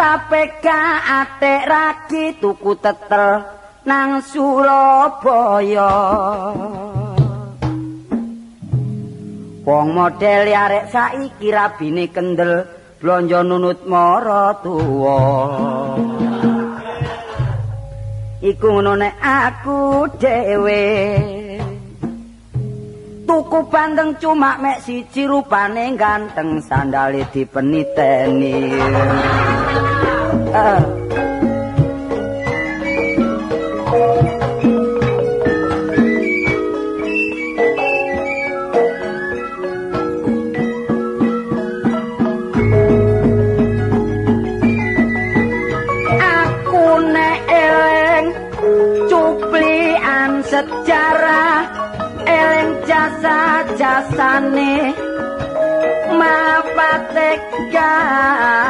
tapeka atik ragi tuku tetel nang Surabaya. Wong model arek saiki rabine kendel blonjo nunut mara tuwa. Iku ngono nek aku dhewe. Tuku bandeng cuma mek siji rupane ganteng sandale dipeniteni aku nek eling cuplian sejarah eling jasa jasane mapate gajah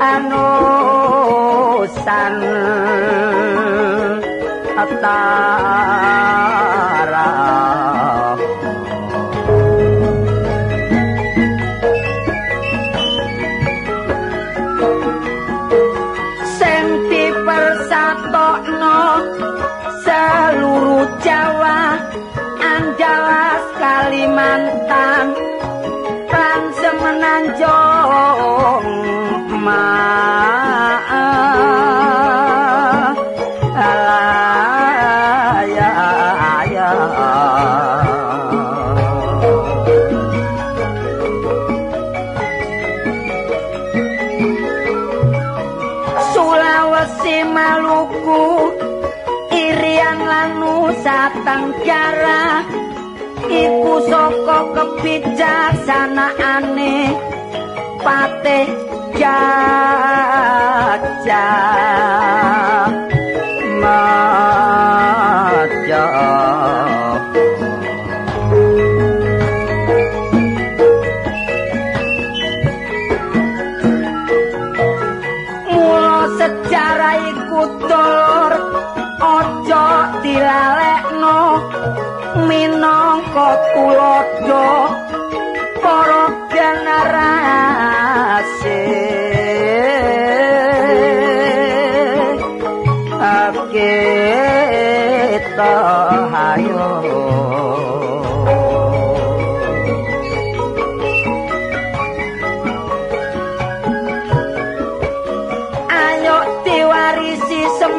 anusan. Atara kebijaksanaane Patih Gajah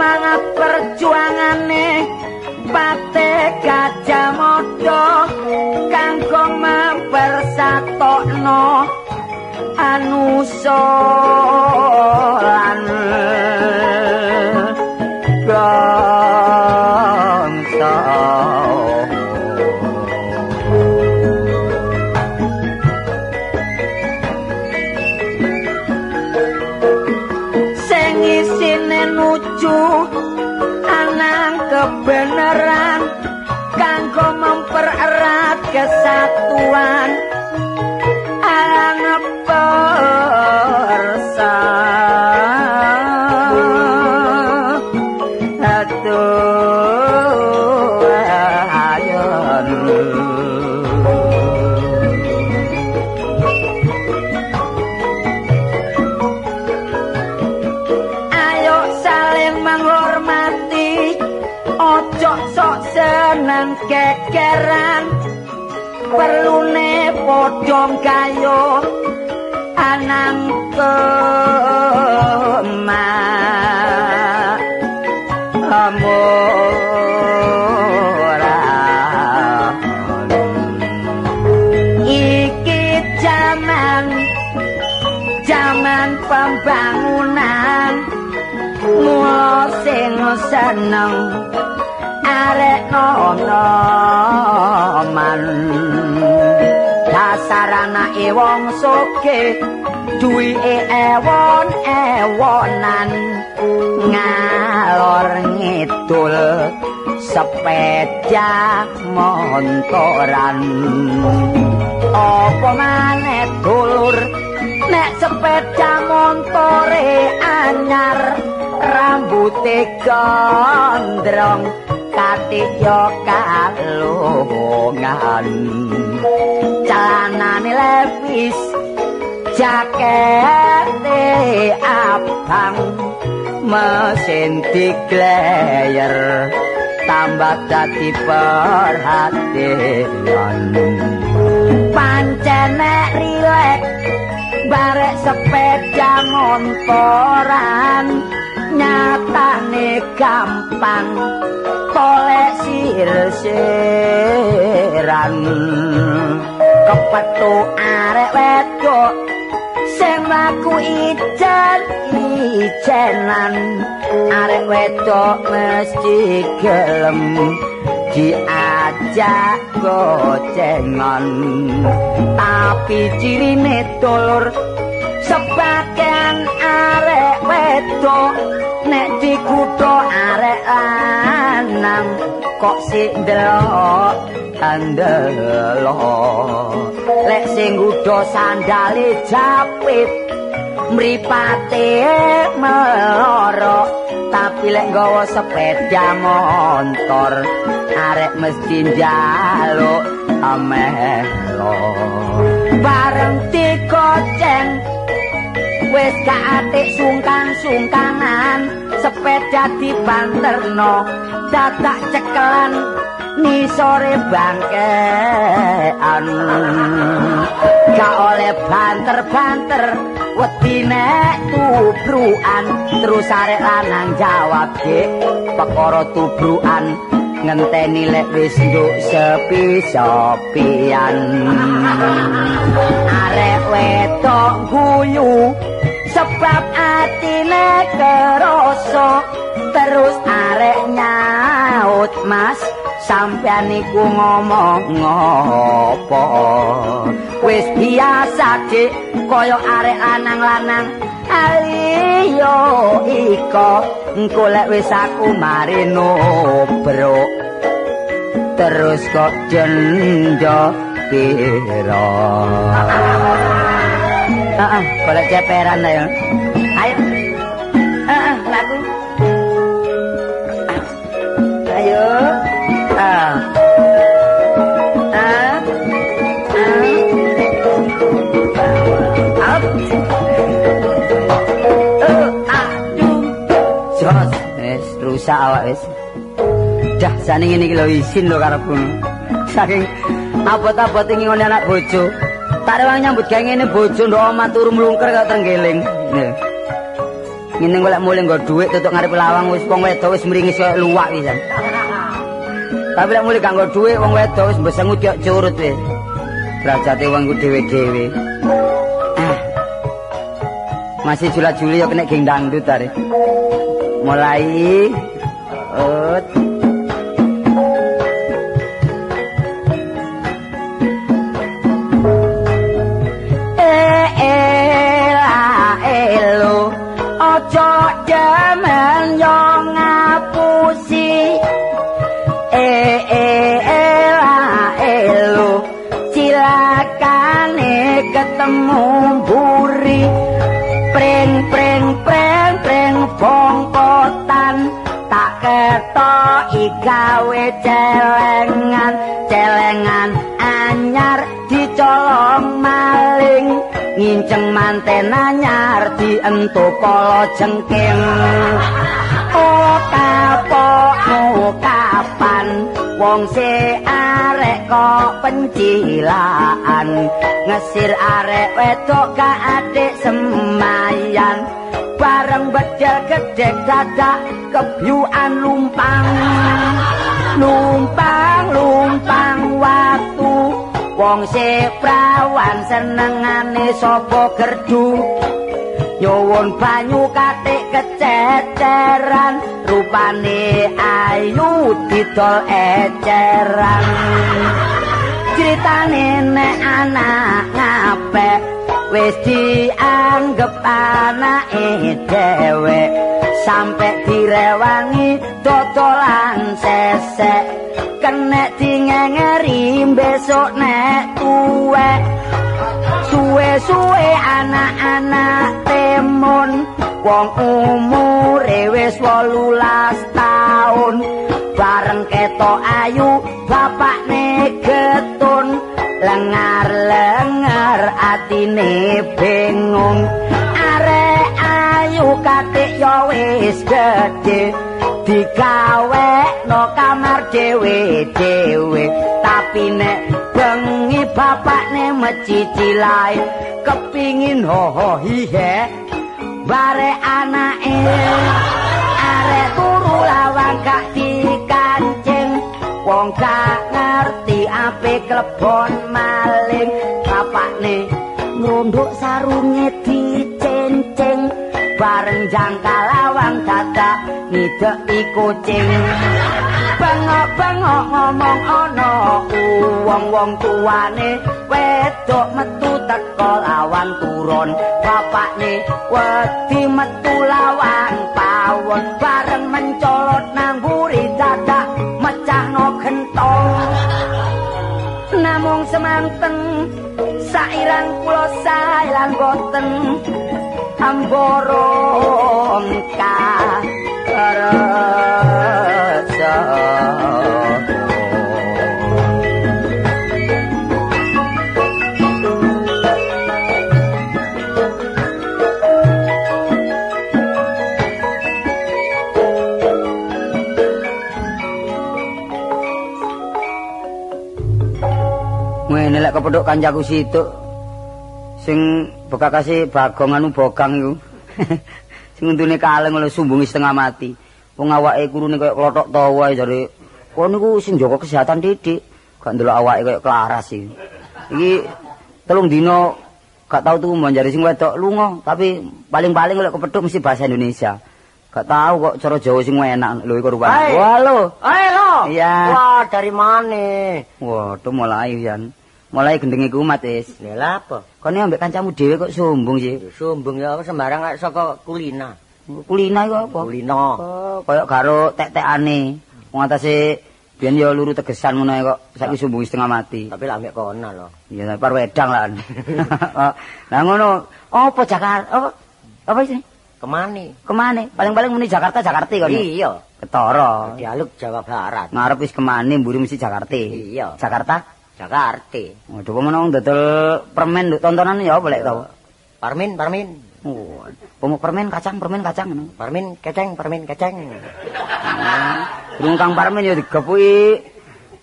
semangat perjuangane pate gajah modo kanggo mempersatokno bangsa mempererat kesatuan padha gayo anang kemak amoran iki jaman jaman pembangunan. Mula sing seneng arek noman dasar anake wong sugih duwike ewon ewonan. Ngalor ngidul sepeda montoran. Apa maneh dulur nek sepeda montore anyar rambute gondrong katiyo kalungan canane levis jakete abang. Mesin diglayer tambah dadi perhatian. Pancen rilek barek sepeda montoran nyatane gampang tolek sir-siran kepetu arek wedok sing mlaku ijen ijenan. Arek wedok mesti gelem diajak gocengan. Tapi cirine dulur sebagian arek wedok nek dikutho arek lanang kok sik ndelok andelo lek sing ngudho sandale japit mripate meloro tapi lek nggawa sepeda motor arek mesti njaluk amelo bareng dikoceng wis katik sungkan-sungkanan sepeda dibanterno dadak cekelan ni sore bangkean. Gak oleh banter-banter wedi nek tubruan. Terus arek lanang jawab ge perkara tubruan ngenteni lek wis nduk sepi-sepian. Arek wetok guyu sebab atine kerasa terus arek nyaut mas. Sampean niku ngomong ngopo? Wis biasa dik. Kaya arek lanang-lanang aliyo iko engko lek wis aku mari nobrok terus kok jendo pira Heeh, golek ceperan ayo. Ayo. Heeh, laku. Ayo. Ah. Ah. Ah. Up. Jos, wis rusak awak wis. Dah sane ngene iki lho isin lho karepku. Saking abot-abot ngene anak bojo. Tak rewang nyambut gawe ngene bojo ndok omah turu mlungker kok trenggeling. Ngene golek mulih nggo dhuwit tutuk ngarep lawang wis wong wedok wis mringis kaya luwak pisan. Tapi lek mulih gak nggo dhuwit wong wedok wis mbesengut kaya curut wis. Derajate wong ku dhewe-dhewe. Eh. Masih jula-juli ya kena geng dangdut tadi. Mulai ut celengan celengan anyar dicolong maling. Nginceng manten anyar dientu polo jengking. Oh kapokmu kapan? Wong se arek kok pencilaan. Ngesir arek wedok ka adik semayan. Bareng bedel gedek dadak kebyuan lumpang lumpang lumpang waktu wong se prawan senengane sapa gerdu? Nyuwun banyu katik kececeran rupane ayu didol eceran. Critane nek anak ngapek wis dianggep anake dhewe sampe direwangi dodolan sesek. Kenek dingengeri besok nek tuwe suwe-suwe anak-anak temun wong umure wis 18 taun. Bareng ketok ayu bapakne getun. Lengar-lengar atine bingung katik yo wis gedhe digawe no kamar dhewe-dhewe. Tapi nek bengi bapakne mecicilae kepingin ho ho hihe bare anake. Arek turu lawang gak dikancing wong gak ngerti ape klebon maling. Bapakne ngunduk sarunge dicenceng bareng jangka lawang dadak ngideki kucing bengok-bengok ngomong ana wong-wong tuane wedok metu teko lawan turun. Bapakne wedi metu lawan pawon bareng mencolot nang buri dadak mecahno gentong. Namung semanten sairang kula saelan boten amborong ka rasa Ngene lek kepethuk kancaku situ sing bekakase bagong anu bogang iku. sing untune kaleng lho sumbungi setengah mati. Wong awake kurune kaya klothok tawa jare kon niku sing jaga kesehatan titik. Gak ndelok awake kaya kelaras iki. Iki telung dina gak tau tuh manjari sing wedok lunga, tapi paling-paling lek kepethuk mesti bahasa Indonesia. Gak tahu kok cara Jawa sing enak lho iku rupane. Wah lho. Ayo lo. Iya. Wah, dari mana? Waduh mulai Yan. Mulai gendenge kumat wis. Lha apa? Kone ambek kancamu dhewe kok sombong sih. Ya, Sombong ya apa sembarang kaya saka kulina. Kulina iku apa? Kulina. Oh, kaya karo tek-tekane. Wong atase biyen ya luru tegesan ngono kok. Saiki sombong setengah mati. Tapi lah ambek kono lho. Ya par wedang lah. Lah ngono, apa Jakarta? Apa? Apa sih? Kemane? Kemane? Paling-paling muni Jakarta Jakarta kono. Iya. Ketara. Dialog Jawa Barat. Ngarep wis kemane mburi mesti Jakarta. Iya. Jakarta. Jakarta. Waduh, kok menang dodol permen nduk tontonan ya apa lek tau? Parmin, parmin. Oh, permen kacang, permen kacang ngono. Parmin keceng, parmin keceng. Durung kang parmen ya digepuki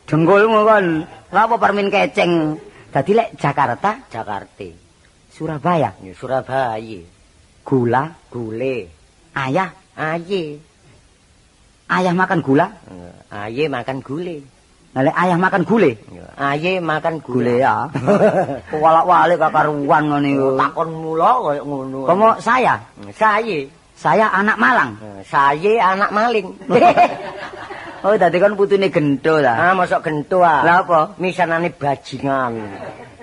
jenggolmu kon. Lha apa parmen keceng? Dadi lek Jakarta, Jakarta. Surabaya, Ya, Surabaya. gula, Gule. ayah, Aye. ayah makan gula. Ya, Aye makan gule. Lah lek ayah makan gule, Aye makan gule gule. ya. Walak-walik kakaruan ngono iku. Takon mula kaya ngono. Komo saya, Saya. saya anak Malang. Saya anak maling. Oh, dadi kon putune gento ta. ah, masuk gento ah. Lah apa? Misanane bajingan.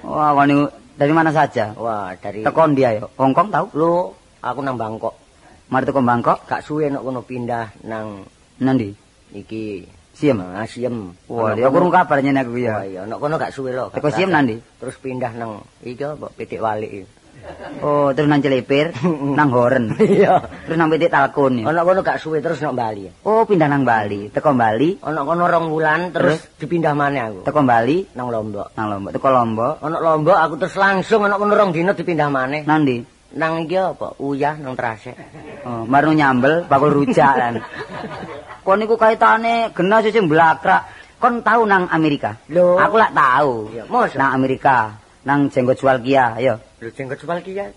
Wah, kon niku dari mana saja? Wah, dari Tekon dia ya. Hongkong tahu? lu aku nang Bangkok. Mari teko Bangkok. Gak suwe nek kono pindah nang Nanti. iki Siem. Ah, Siem. Wah, ya kurung kabar nyen aku Wah, ya. iya, nek kono gak suwe lho. Teko Siem nandi? Terus pindah nang iki apa Pitik Walik. Oh, terus nang Cilepir, nang Horen. Iya. Terus nang Pitik Talkun. Ono kono gak suwe terus nang Bali. Oh, pindah nang Bali. Teko Bali, Ono kono rong wulan terus, dipindah mana aku? teko Bali, Nang Lombok. nang Lombok. Teko Lombok, Ono Lombok aku terus langsung ono kono rong dino dipindah mana? nang ndi? Nang iki apa? Uyah nang Trasek. Oh, marno nyambel, bakul rujak kan. Kon niku kaitane genah sih mblakrak. Kon tahu nang Amerika? Lho. Aku lak tahu. Iya, mosok? Nang Amerika, nang jenggot jual Kia, ayo. Lho jenggot sepal ki ya.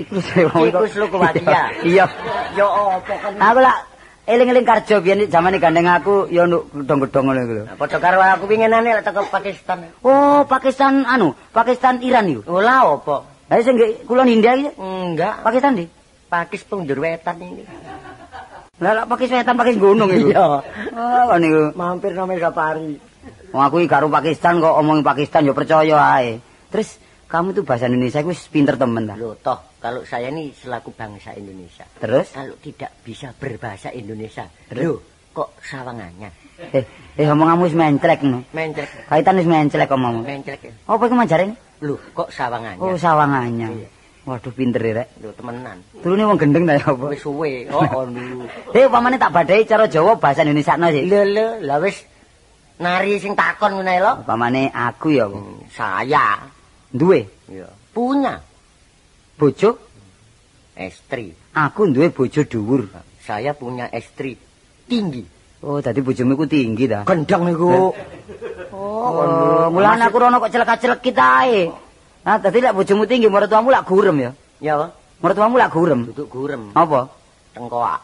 Iku saya mau Iku Slovakia. Iya. Ya apa kan? Aku lak eling-eling karjo biyen zamane gandeng aku ya nduk gedhong-gedhong ngono iku lho. Padha karo aku winginane lek teko Pakistan. Oh, Pakistan anu, Pakistan Iran iku. Oh lah apa? Lah sing kulon India iki Enggak. Pakistan di. Pakis pengjur wetan ini. Lah lak Pakis wetan Pakis gunung iku. Iya. Oh, niku. Mampir nang safari. Wong aku iki karo Pakistan kok omongin Pakistan ya percaya ae. Terus kamu tuh bahasa Indonesia wis pinter temen ta. Loh, toh kalau saya ini selaku bangsa Indonesia, Terus? kalau tidak bisa berbahasa Indonesia, Terus? loh, kok sawangannya? Eh, eh omonganmu wis menclek no. Menclek, Kaitan wis menclek omongmu. menclek. ya. Apa iku manjare? Loh, kok sawangannya? Oh, sawangannya. Iya. Waduh pinter Rek. Loh, temenan. Turune wong gendeng ta ya apa? Wis suwe. Oh, ono. Eh, upamane tak badai cara Jawa bahasa Indonesia no sih. Lho, lho, lah wis nari sing takon ngene lho. Upamane aku ya? Hmm, Saya duwe ya punya bojo, istri. aku duwe bojo dhuwur. Saya punya istri tinggi. Oh, dadi bojomu iku tinggi ta. Gendang niku. Oh, mulane aku rono kok celek-celek ae. Nah, dadi lek bojomu tinggi, mertuamu lak gurem ya. Ya, Pak. Mertuamu lak gurem. duduk gurem. Apa? Tengkoak.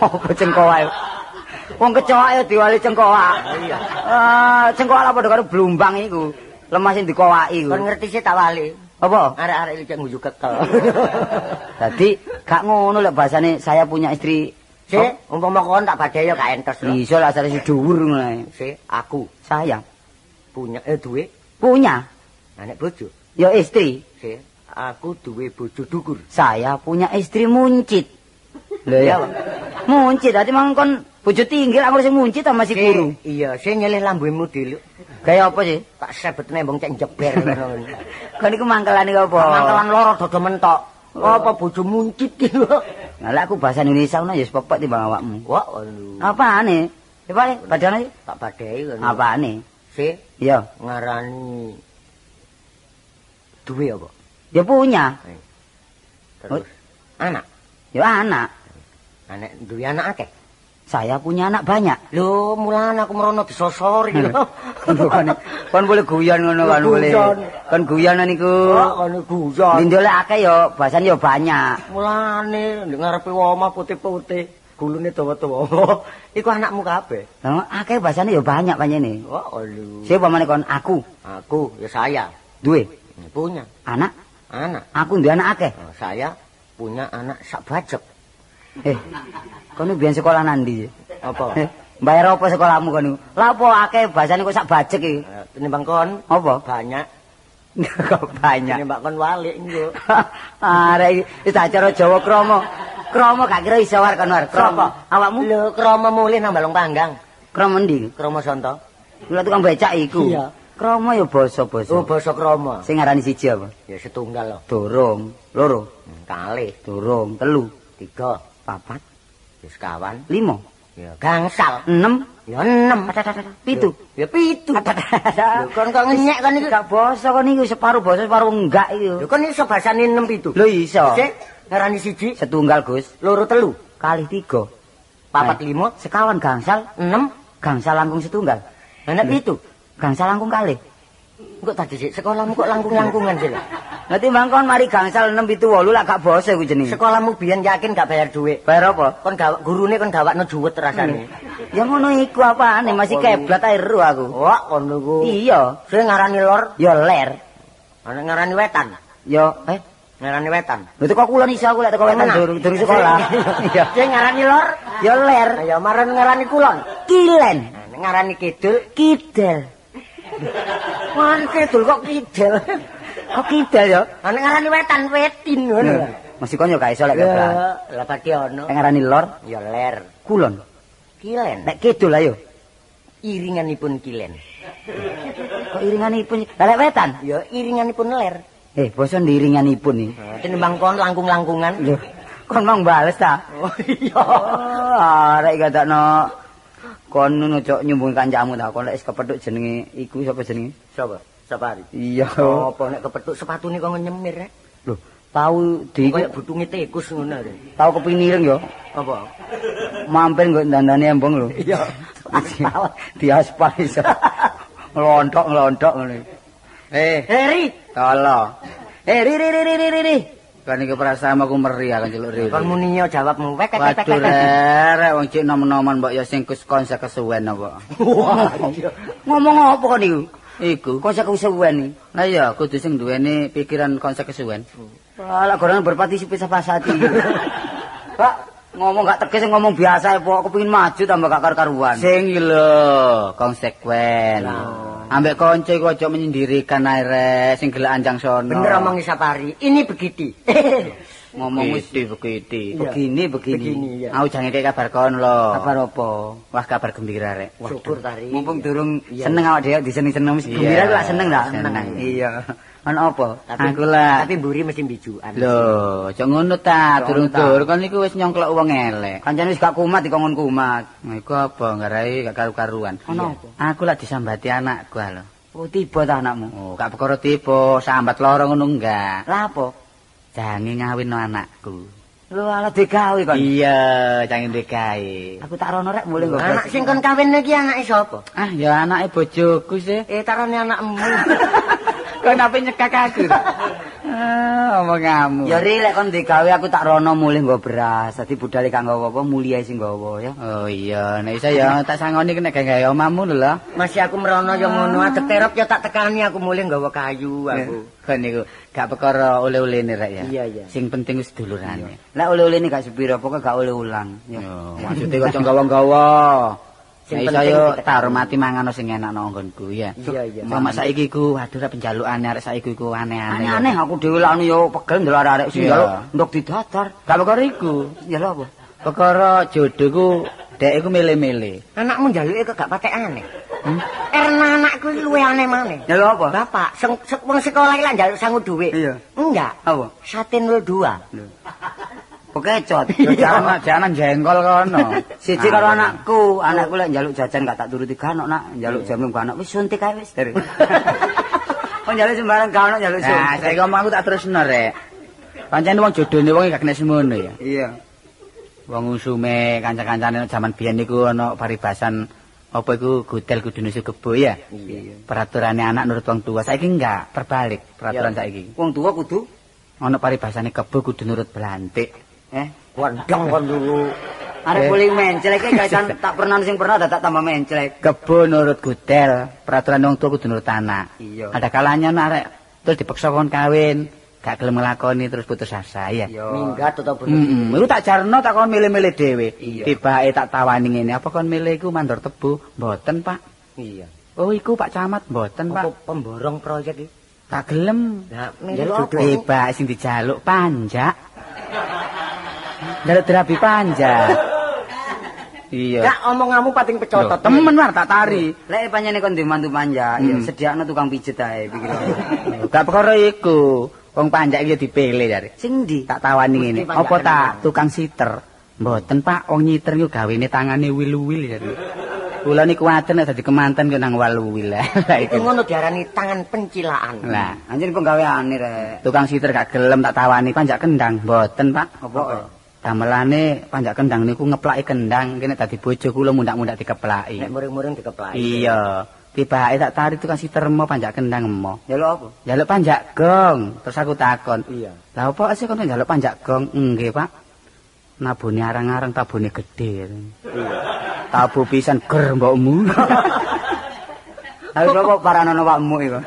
Apa cengkoak? Wong kecoak ya diwali cengkoak. Iya. Ah, cengkoak apa karo blumbang iku. Lemah sing dikowaki iku. Kon ngerti sih tak wali. Apa? Arek-arek iki nguyu kekel. Dadi gak ngono lek bahasane saya punya istri. Sik, umpama kon tak badhe ya gak entes lho. Iso lah asale si dhuwur ngono ae. Sik, aku Saya punya eh duwe punya anak bojo. ya istri. Sik, aku duwe bojo dukur. Saya punya istri muncit. Lho Iya, ya. Pak. Muncit dadi mangkon bojo tinggi aku sing muncit ta masih Sik, guru. Iya, sik nyelih lambemu dulu. Gaya apa sih? Tak sebet nembong cek jeber ngono. Kon iku mangkelane apa? Mangkelan loro dodo mentok. Apa bojo muncit ki lho. Lek aku bahasa Indonesia ngono ya wis pepek timbang awakmu. Wah, aduh. Apane? Coba le, padane tak badhe ngono. apane? Sik, Ya, ngarani duwe apa? ya punya. Terus anak. Ya anak. Anak duwe anak akeh. Saya punya anak banyak. Lho, mulane aku merono disosori lho. kon, kon boleh guyon ngono kan boleh. Kon guyon niku. Ngono guyon. Lindole akeh ya, bahasane ya banyak. Mulane ngarepe omah putih-putih, gulune dawa-dawa. Iku anakmu kabeh. Lah akeh bahasane ya banyak panjene. Wah, aduh. Siapa pamane kon aku Aku ya saya duwe punya anak, anak. aku duwe anak akeh. Nah, saya punya anak sak bajek. Eh, kon biyen sekolah nandi? Apa? Eh, bayar apa sekolahmu kon niku? Lah apa akeh bahasane kok sak bajek iki? Eh, Tinimbang kon Apa? banyak. Kok banyak. Tinimbang kon walik nggo. Arek iki acara Jawa kromo. Kromo gak kira iso war kon war. Kromo. Awakmu Lho, krama mulih nang balong panggang. kromo ndi? Krama sonto. Kula tukang becak iku. Iya. Kromo ya basa-basa. Oh, basa krama. Sing ngarani siji apa? Ya setunggal. Loh. Durung, loro, Hmm, Kalih, durung, telu, tiga, papat, ya sekawan, lima, ya gangsal, enam, ya enam, pitu. ya pitu. Lho, kon kok ngenyek kon iki. Gak basa kon iki separuh basa separuh enggak Lho, iki. kon iso basane enam pitu. Lho iso. Sik, ngarani siji, Setunggal Gus, loro telu, kali tiga, papat lima, sekawan gangsal, enam, gangsal langkung setunggal, anak pitu. Gangsal langkung kali. Kok tadi sik sekolahmu kok langkung-langkungan sih lho. Nanti mangkon mari gangsal 6 pitu 8 lah gak basa kuwi jenenge. Sekolahmu biyen yakin gak bayar duit. Bayar apa? Kon gawak gurune kon gawakno juwet rasane. Ya ngono iku apane masih keblat ae ero aku. Wah, kon niku. Iya, Sing ngarani lor, ya ler. ana ngarani wetan. Ya eh Ngarani wetan. Lha teko kulon iso aku lek teko wetan durung durung sekolah. Iya. Sing ngarani lor, Ya ler. ya maran ngarani kulon. Kilen. Ngarani kidul, Kidel. Wah, kidul kok kidul. Kok kidel ya? Ana ngarani wetan wetin ngono. Lho, Masih kon yo gak iso lek. Ya, lah pati ono. Lek ngarani lor, Ya ler. kulon. Kilen. Nek kidul ayo. Iringanipun kilen. Kok iringanipun Lah lek wetan? Ya iringanipun ler. Eh, basa ndiringanipun iki. Nah, Tinimbang kon langkung-langkungan. Lho, kon mang bales ta? Oh iya. Oh, arek gadakno kon ngono cok nyumbung kancamu ta. Kon lek kepethuk jenenge iku sapa jenenge? Sapa? Sapa hari? Iya. Apa nek kepethuk sepatune kok nyemir rek? Lho, tau di Kayak butunge tikus ngono rek. tau kepinireng yo. Apa? Mampir nggo dandane embong lho. Iya. Di aspal iso. Ngelontok ngelontok ngene. Eh, Heri, tolo. Eh, ri ri ri ri ri. Kan iki perasaan aku meri akan celuk ri. kon muni yo jawabmu. Wek wek wek. Waduh rek, wong cek nom-noman mbok ya sing kus konse kesuwen apa. Ngomong apa kon niku? Iku. Konse kesuwen iki. Lah iya, kudu sing duweni pikiran konsep kesuwen. Alah gorengan berpartisipasi hati. Pak, ngomong gak tegas ngomong biasa ya, Pak. Aku pengen maju tambah gak karu-karuan. Sing lho, konsekuen. Ambek kanca iku aja menyendirikan ae rek sing gelek anjang sono. Bener omong Sapari. Ini begitu. ngomong wis begitu. Iya. Begini begini. Begini ya. Aku jange kayak kabar kon lho. Kabar apa? Wah kabar gembira rek. Syukur tari. Mumpung durung Iya. seneng awak dhewe diseneng-seneng wis Iya. gembira lak seneng dak? Seneng. Iya. Ono apa? Tapi, Aku lah. Tapi mburi mesti bijuan. Lho, aja ngono ta, Aja durung ngono ta. dur kon niku wis nyongklok wong elek. Kancane wis gak kumat dikongkon kumat. Nah, iku apa ngarai gak karu-karuan. Ono Aku lah disambati anakku lho. Oh tiba ta anakmu. Oh, gak perkara tipe sambat loro ngono enggak. Lah apa? Jange ngawinno anakku. Lu ala digawe kon. Iya, jange DKI. Aku tak rono rek mulai nggo. Anak sing kon kawin iki anake sapa? Ah, ya anake bojoku sih. Eh tarane anakmu. Kok nape nyekak aku? Ah, omong kamu. Ya ri lek kon digawe aku tak rono mulai nggo beras. Dadi budale kang nggawa apa mulia sing nggawa ya. Oh iya, nek iso ya tak sangoni nek gawe omamu lho. Masih aku merono ya ngono, adek terop ya tak tekani aku mulai nggawa kayu aku. Kan niku gak perkara oleh-oleh rek ya. Iya, iya. Sing penting wis dulurane. Lek oleh-oleh gak sepiro, pokoknya gak oleh ulang. Ya. Yo, maksudnya kok gawa-gawa. Sing penting yo kita- tak hormati mangan sing enak nang nggonku ya. Iya, iya. Sama saiki ku waduh ra penjalukane arek saiki ku aneh-aneh. Aneh-aneh aku dhewe lak yo pegel ndelok arek sing njaluk ndok didadar. Gak perkara iku. Ya apa? Perkara jodoh ku dek iku milih-milih. Anakmu njaluke kok gak patek aneh. Erna anakku luwe aneh maneh. Ya apa? Bapak, sing wong sekolah iki lak njaluk sangu dhuwit. Iya. Enggak. Apa? Satin 02. Pekecot. Jangan jangan jengkol kono. Siji karo anakku, anakku lek njaluk jajan gak tak turuti ganok nak, njaluk jamu ganok wis suntik ae wis. Oh njaluk sembarang ganok njaluk Nah, suntik. saiki ngomong aku tak terusno rek. Pancen wong jodone wong gak kena semono ya. Iya. Wong usume kanca-kancane jaman biyen niku ana paribasan apa iku gudel kudu nusu kebo ya. Iya. Peraturannya anak nurut wong tua. Saiki enggak, terbalik peraturan saiki. Wong tua kudu Ana paribasane kebo kudu nurut belantik. Eh Wandang kon dulu. arek Eh. boleh menclek iki kaitan tak pernah sing pernah tak tambah menclek. Kebo nurut gudel, peraturan wong tua kudu nurut anak. Iya. Ada kalanya arek terus dipaksa kon kawin, gak gelem nglakoni terus putus asa ya. Yo. Minggat atau bener. Hmm, iku tak jarno tak kon milih-milih dhewe. Iya. Tibake tak tawani ngene, apa kon milih iku mandor tebu? Mboten, Pak. Iya. Oh, iku Pak Camat mboten, Apa Pak. pemborong proyek iki? Tak gelem. Lah, Njaluk apa? Tiba sing dijaluk panjak. Njaluk terapi panjak. Iya. Gak omonganmu pating Loh, pecotot. temen war tak tari. Lek panjene kon dimantu manja, ya Hmm. sediakno tukang pijet ae pikir. Gak perkara iku. Wong panjak iki dipilih jare. Sing ndi? Tak tawani ngene. Apa tak tukang siter? Mboten, Pak. Wong nyiter niku gawene tangane wil-wil jare. Kula niku kuwatir nek dadi kemanten kok nang wal-wil. Lah Iku iku. ngono diarani tangan pencilaan. Lah, Anjir penggaweane rek. tukang siter gak gelem tak tawani panjak kendang. Mboten, Pak. Apa? Damelane panjak kendang niku ngeplaki kendang, kene dadi bojo kula mundak-mundak dikeplaki. Nek muring-muring dikeplaki. Iya. Tibake tak tarik tukang siter mo panjak kendang mo. Ya lho apa? Jaluk panjak gong. Terus aku takon. Iya. Lah apa sih kon njaluk panjak gong? Nggih, Pak. Nabune arang-arang tabune gedhe. Tabu pisan ger mbokmu. Ayo kok paranono wakmu iku.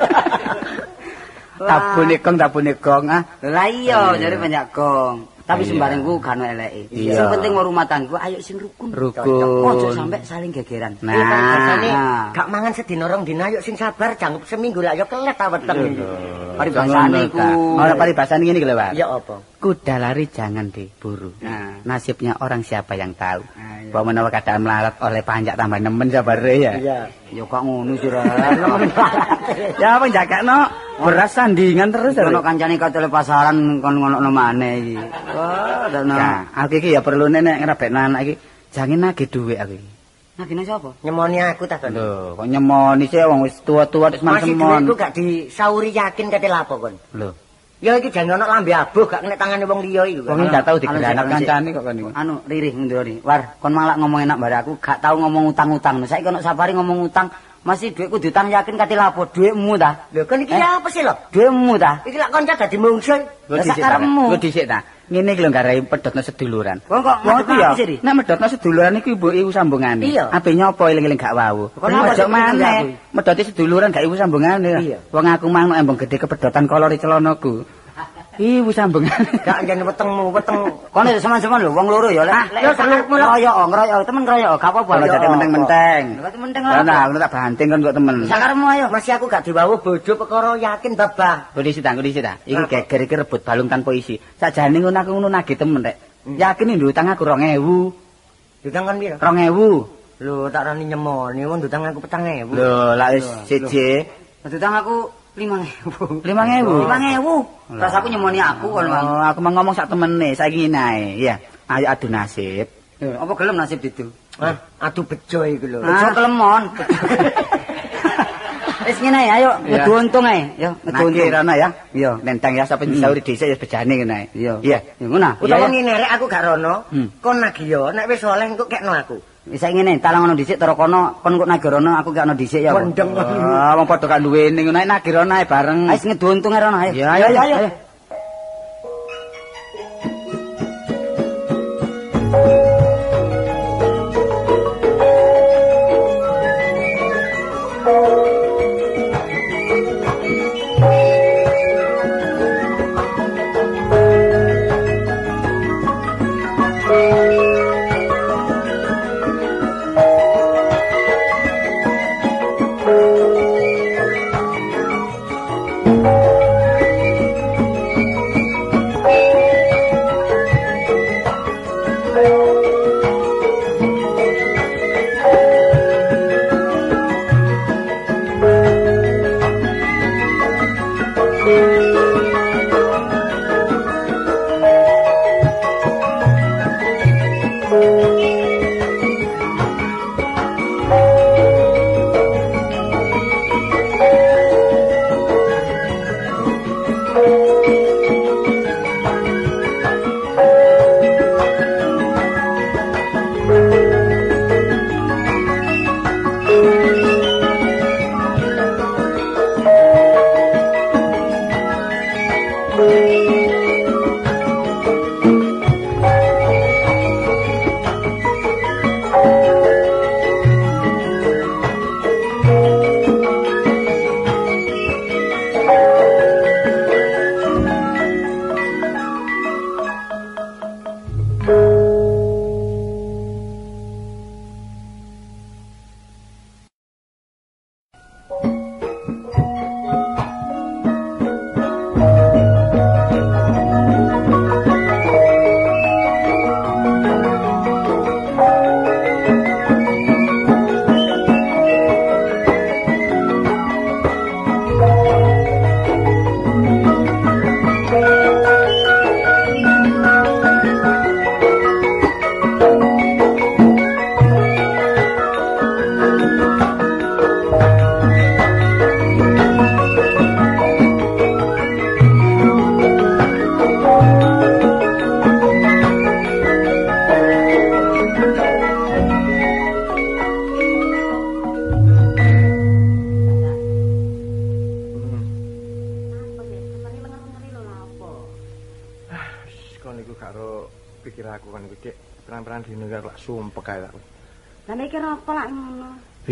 tabune gong, tabune gong ah. Lah iya, jare banyak gong. Tapi sembarang ku kan eleke. Sing penting rumah tangga ayo sing rukun. Rukun. Ojo sampai saling gegeran. Nah. Biasane gak mangan sedina rong dina yuk sing sabar jangkep seminggu lah yo kelet ta weteng iki. Paribasane iku. Ora paribasane ngene iki lho, Pak. Ya apa? Kuda lari jangan diburu. Nah. Nasibnya orang siapa yang tahu. Nah, iya. Bahwa menawa keadaan melarat oleh panjak tambah nemen sabare ya. Iya. Ya kok ngono sih ra. ya apa jakakno beras sandingan terus Ono kancane katele pasaran kon ngono maneh iki. Wah, dana. Nah, aku iki ya perlu nek ngrabekno anak iki jangan nagih dhuwit aku iki. Nah, gini sapa? Nyemoni aku ta kon. Lho, kok nyemoni sih wong wis tua-tua wis Masih duitku gak disauri yakin kate lapo kon. Lho, Ya iki jangan ono lambe abuh gak kena tangane wong liya iki. wong gak tau anu, kancane kok kon niku. Anu, ririh nduri. War, kon malah ngomong enak bare aku gak tau ngomong utang-utang. Saiki ono safari ngomong utang, masih duitku diutang yakin kate lapo? Duitmu ta? Lho kon iki Eh? apa sih lho? Duitmu ta? Iki lak kanca dadi mungsuh. Lah, sak karepmu. Lho dhisik ta. Ngene iki lho garai pedhotno seduluran. Wong kok iki ya. Nek medhotno seduluran iku ibu iku sambungane. Ape nyopo eling-eling gak wau. Ojo maneh. Medhoti seduluran gak iku sambungane. Wong aku mang embong gede kepedhotan kolor celanaku. Iku sambengan. Gak yen wetengmu, weteng. Kono ya seman-seman lho, wong loro ya lek. ya, seneng ngeroyok, ngeroyok, temen ngeroyok, gak apa-apa. Jadi apa. menteng-menteng. Lha menteng Lah lah. nah, tak banting kan kok temen. Sakaremu ayo. Masih aku gak diwawu bojo perkara yakin babah. Kondisi ta, kondisi ta. Iki Apa? geger iki rebut balung tanpa isi. Sakjane ngono aku ngono nagih temen rek. Yakin nduk utang aku 2000. Dutang kan piro? 2000. Lho, tak rani nyemoni wong dutang aku 4000. Lho, lak wis Lho. siji. Utang aku 5000. 5000. 5000. Terus aku nyemoni aku kon Mang. Oh, aku mau ngomong sak temene, saiki ngene ae. Iya, ayo adu nasib. Eh, Apa gelem nasib itu? Hah, aduh bejo iku lho. Aja kelemon. Wis ngene ae, ayo ngedu untung ae. Yo, ngedu untung. rono ya. Iya. Nentang ya sapa bisa urip dhisik ya bejane ngene ae. Iya. Iya. Ya ngono. Utawa ngene rek aku gak rono. Hmm. Kon nagih yo, nek wis oleh engko kekno aku. Wis ngene, talang ono dhisik tara kono, kon kok nagirono aku gak ono dhisik ya. Wendeng. Ah, wong padha gak duweni ngono ae nagih rono ae bareng. Ayo ngedu untung ae rono ayo. Ya, ayo, ayo, ayo.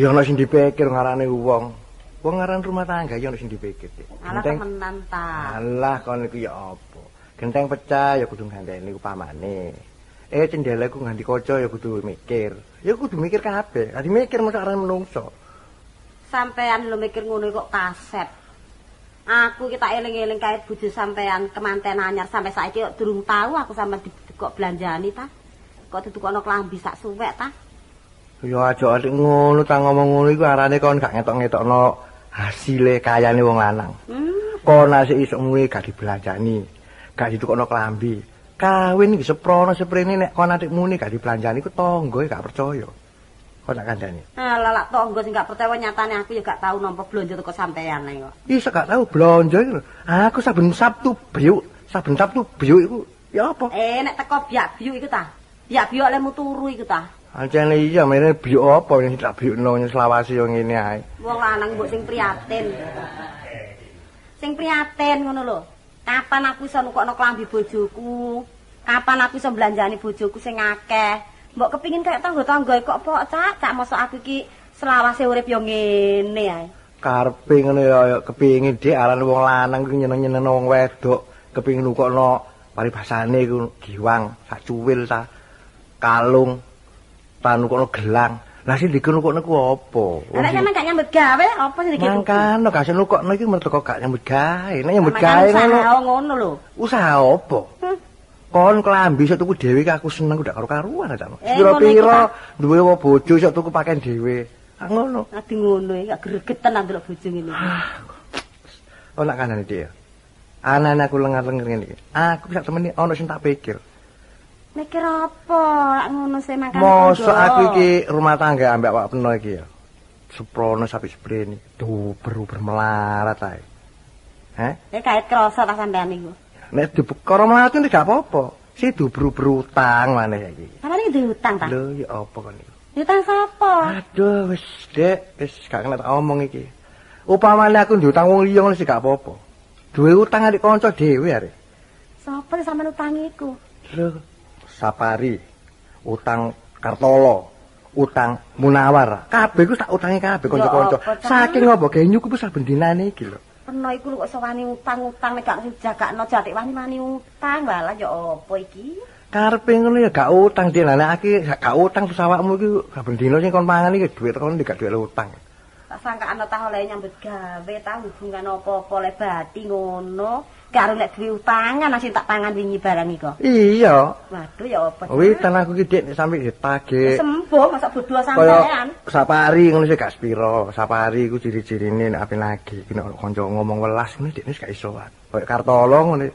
Ya ana sing dipikir ngarane wong. Wong ngaran rumah tangga ya ana sing dipikir. Alah Genteng- temenan ta. Alah kon niku ya apa? Genteng pecah ya kudu ganteni upamane. Eh cendeleku nganti kaca ya kudu mikir. Ya kudu mikir kabeh. Adi mikir mesti aran menungso. Sampean lho mikir ngono kok kasep. Aku kita eling-eling kae bojo sampean kemanten anyar sampai saiki kok durung tahu aku sampean di- kok belanjani ta. Kok ditukono klambi sak suwek ta. Ya aja ngono ta ngomong ngono iku arane kon gak ngetok-ngetokno hasile kayane wong lanang. Hmm, Kon asik iso muni gak dibelanjani, gak ditukokno klambi. Kawin iki seprono seprene nek kon adik muni gak dibelanjani ku tangga gak percaya. Kon tak kandhani. alah lak tangga sing gak percaya nyatane aku ya gak tahu nampa blonjo teko sampean ae kok. Iso gak tau blonjo lho. Aku saben Sabtu biuk, saben Sabtu biuk iku ya apa? Eh nek teko biak biuk iku ta. Biak biuk lemu turu iku ta. Ancene iya mene biuk apa yang tak biukno selawasi yo ngene ae. Wong lanang mbok sing prihatin. Sing prihatin ngono lho. Kapan aku iso nukokno klambi bojoku? Kapan aku iso belanjani bojoku sing akeh? Mbok kepingin kayak tangga-tangga kok pok cak, cak mosok aku iki selawase urip yo ngene ae. Karepe ngono ya ya kepengin dik aran wong lanang ku nyeneng-nyeneng wong wedok. kepengin nukokno paribasane iku giwang, sak cuwil ta, kalung, ta nukokno gelang. Lah sing dikunukokno ku apa? Nek sampean gak nyambut gawe, apa sing dikek? Mangkano gak nukokno iki merteko gak nyambut gawe. Nek nyambut gawe ngono. Usaha ngono lho. Usaha apa? Hmm. Kon klambi iso tuku dhewe aku seneng udah karo-karuan ta. Eh, Pira-pira duwe apa bojo iso tuku pakaian dhewe. Ah ngono. Adi ngono iki gak gregetan nang delok bojo ngene. Oh nak kanane dia. Anane aku lengar-lengar ngene iki. Aku sak temeni ana sing tak pikir. Mikir apa? Lak ngono sih makan. Mosok aku iki rumah tangga ambek awak peno iki ya. Suprono sapi sprene. Duh, beru melarat ae. Heh? Eh kait krasa ta sampean niku. Nek dibekara melarat iki gak apa-apa. Si dubru berutang maneh iki. Sampeyan iki duwe utang ta? Lho, ya apa kon iki? Utang sapa? Aduh, wis, Dek, wis gak kena tak omong iki. Upamane aku diutang wong liya ngono sih gak apa-apa. Duwe utang adik kanca dhewe are. Sapa sampean utang iku? Lho, Sapari, utang Kartolo, utang Munawar. Kabeh ku tak utangi kabeh kanca-kanca. Saking apa genyuku ku saben dinane iki lho. Peno iku kok iso wani utang-utang nek gak jagakno jatik wani-wani utang. Lah ya apa iki? Karepe ngono ya gak utang dinane aki gak utang terus awakmu iki saben dina sing kon mangan iki dhuwit tekan gak dhuwit utang. Tak sangka ana tah oleh nyambut gawe ta hubungan apa-apa le bati ngono. Karo nek duwe utangan asing tak pangan wingi barang iko. Iya. Waduh ya apa? Wis tan aku iki dik sampe ditagih. Sembuh masa bodoh Kaya sampean. sapari ngono sih gak spiro. Sapari iku ciri-cirine nek ape lagi nek kanca ngomong welas ngene dik wis gak isoan. Kaya Kartolo ngene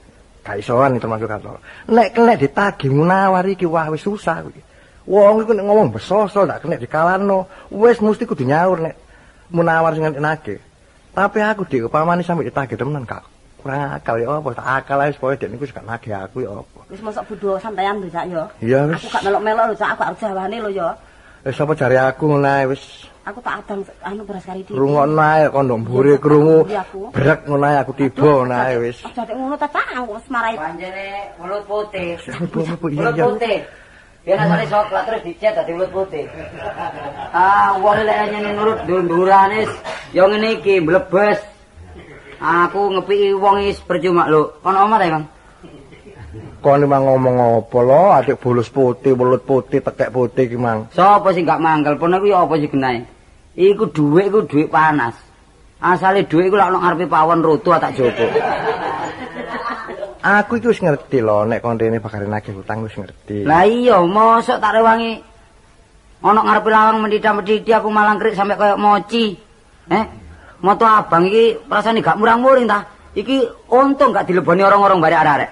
gak isoan termasuk Kartolo. Nek kelek ditagih munawar iki wah wis susah iki. Wong iku nek ngomong besoso gak kena dikalano. Wis mesti kudu nyaur nek munawar sing nagih. Tapi aku dik upamane sampe ditagih temenan gak kurang akal ya apa tak akal ae supaya dek niku gak nagih aku ya apa. Wis mosok bodoh sampean lho Cak ya. Iya wis. Aku gak melok-melok lho Cak, aku arep jawane lho ya. Wis apa jare aku ngono ae wis Aku tak adang anu beras kari dhewe. Rungokno ae kondo mburi krungu. Brek ngono ae aku tiba ngono ae wis. Aja nek ngono ta Cak, aku wis marai. Panjene mulut putih. Mulut putih. Biar asale coklat terus dicet dadi mulut putih. Ah, wong lek nyene nurut ndurane ya ngene iki mlebes. Aku ngepiki wong is percuma lho. Kono omah ta, Bang? Kon mang ngomong apa lo, adik bulus putih, mulut putih, tekek putih ki mang. Sopo sing gak mangkel pono kuwi apa sih genahe? Iku dhuwit iku dhuwit panas. Asale dhuwit iku lak ono ngarepe pawon roto tak jopo. Aku iki wis ngerti lo, nek kon rene bakal nagih utang wis ngerti. Lah iya, mosok tak rewangi ono ngarepe lawang mendidam-mendidi aku malang krik sampe kaya moci. Eh? Moto abang iki rasane gak murang-muring ta. Iki untung gak dileboni orang-orang bare arek-arek.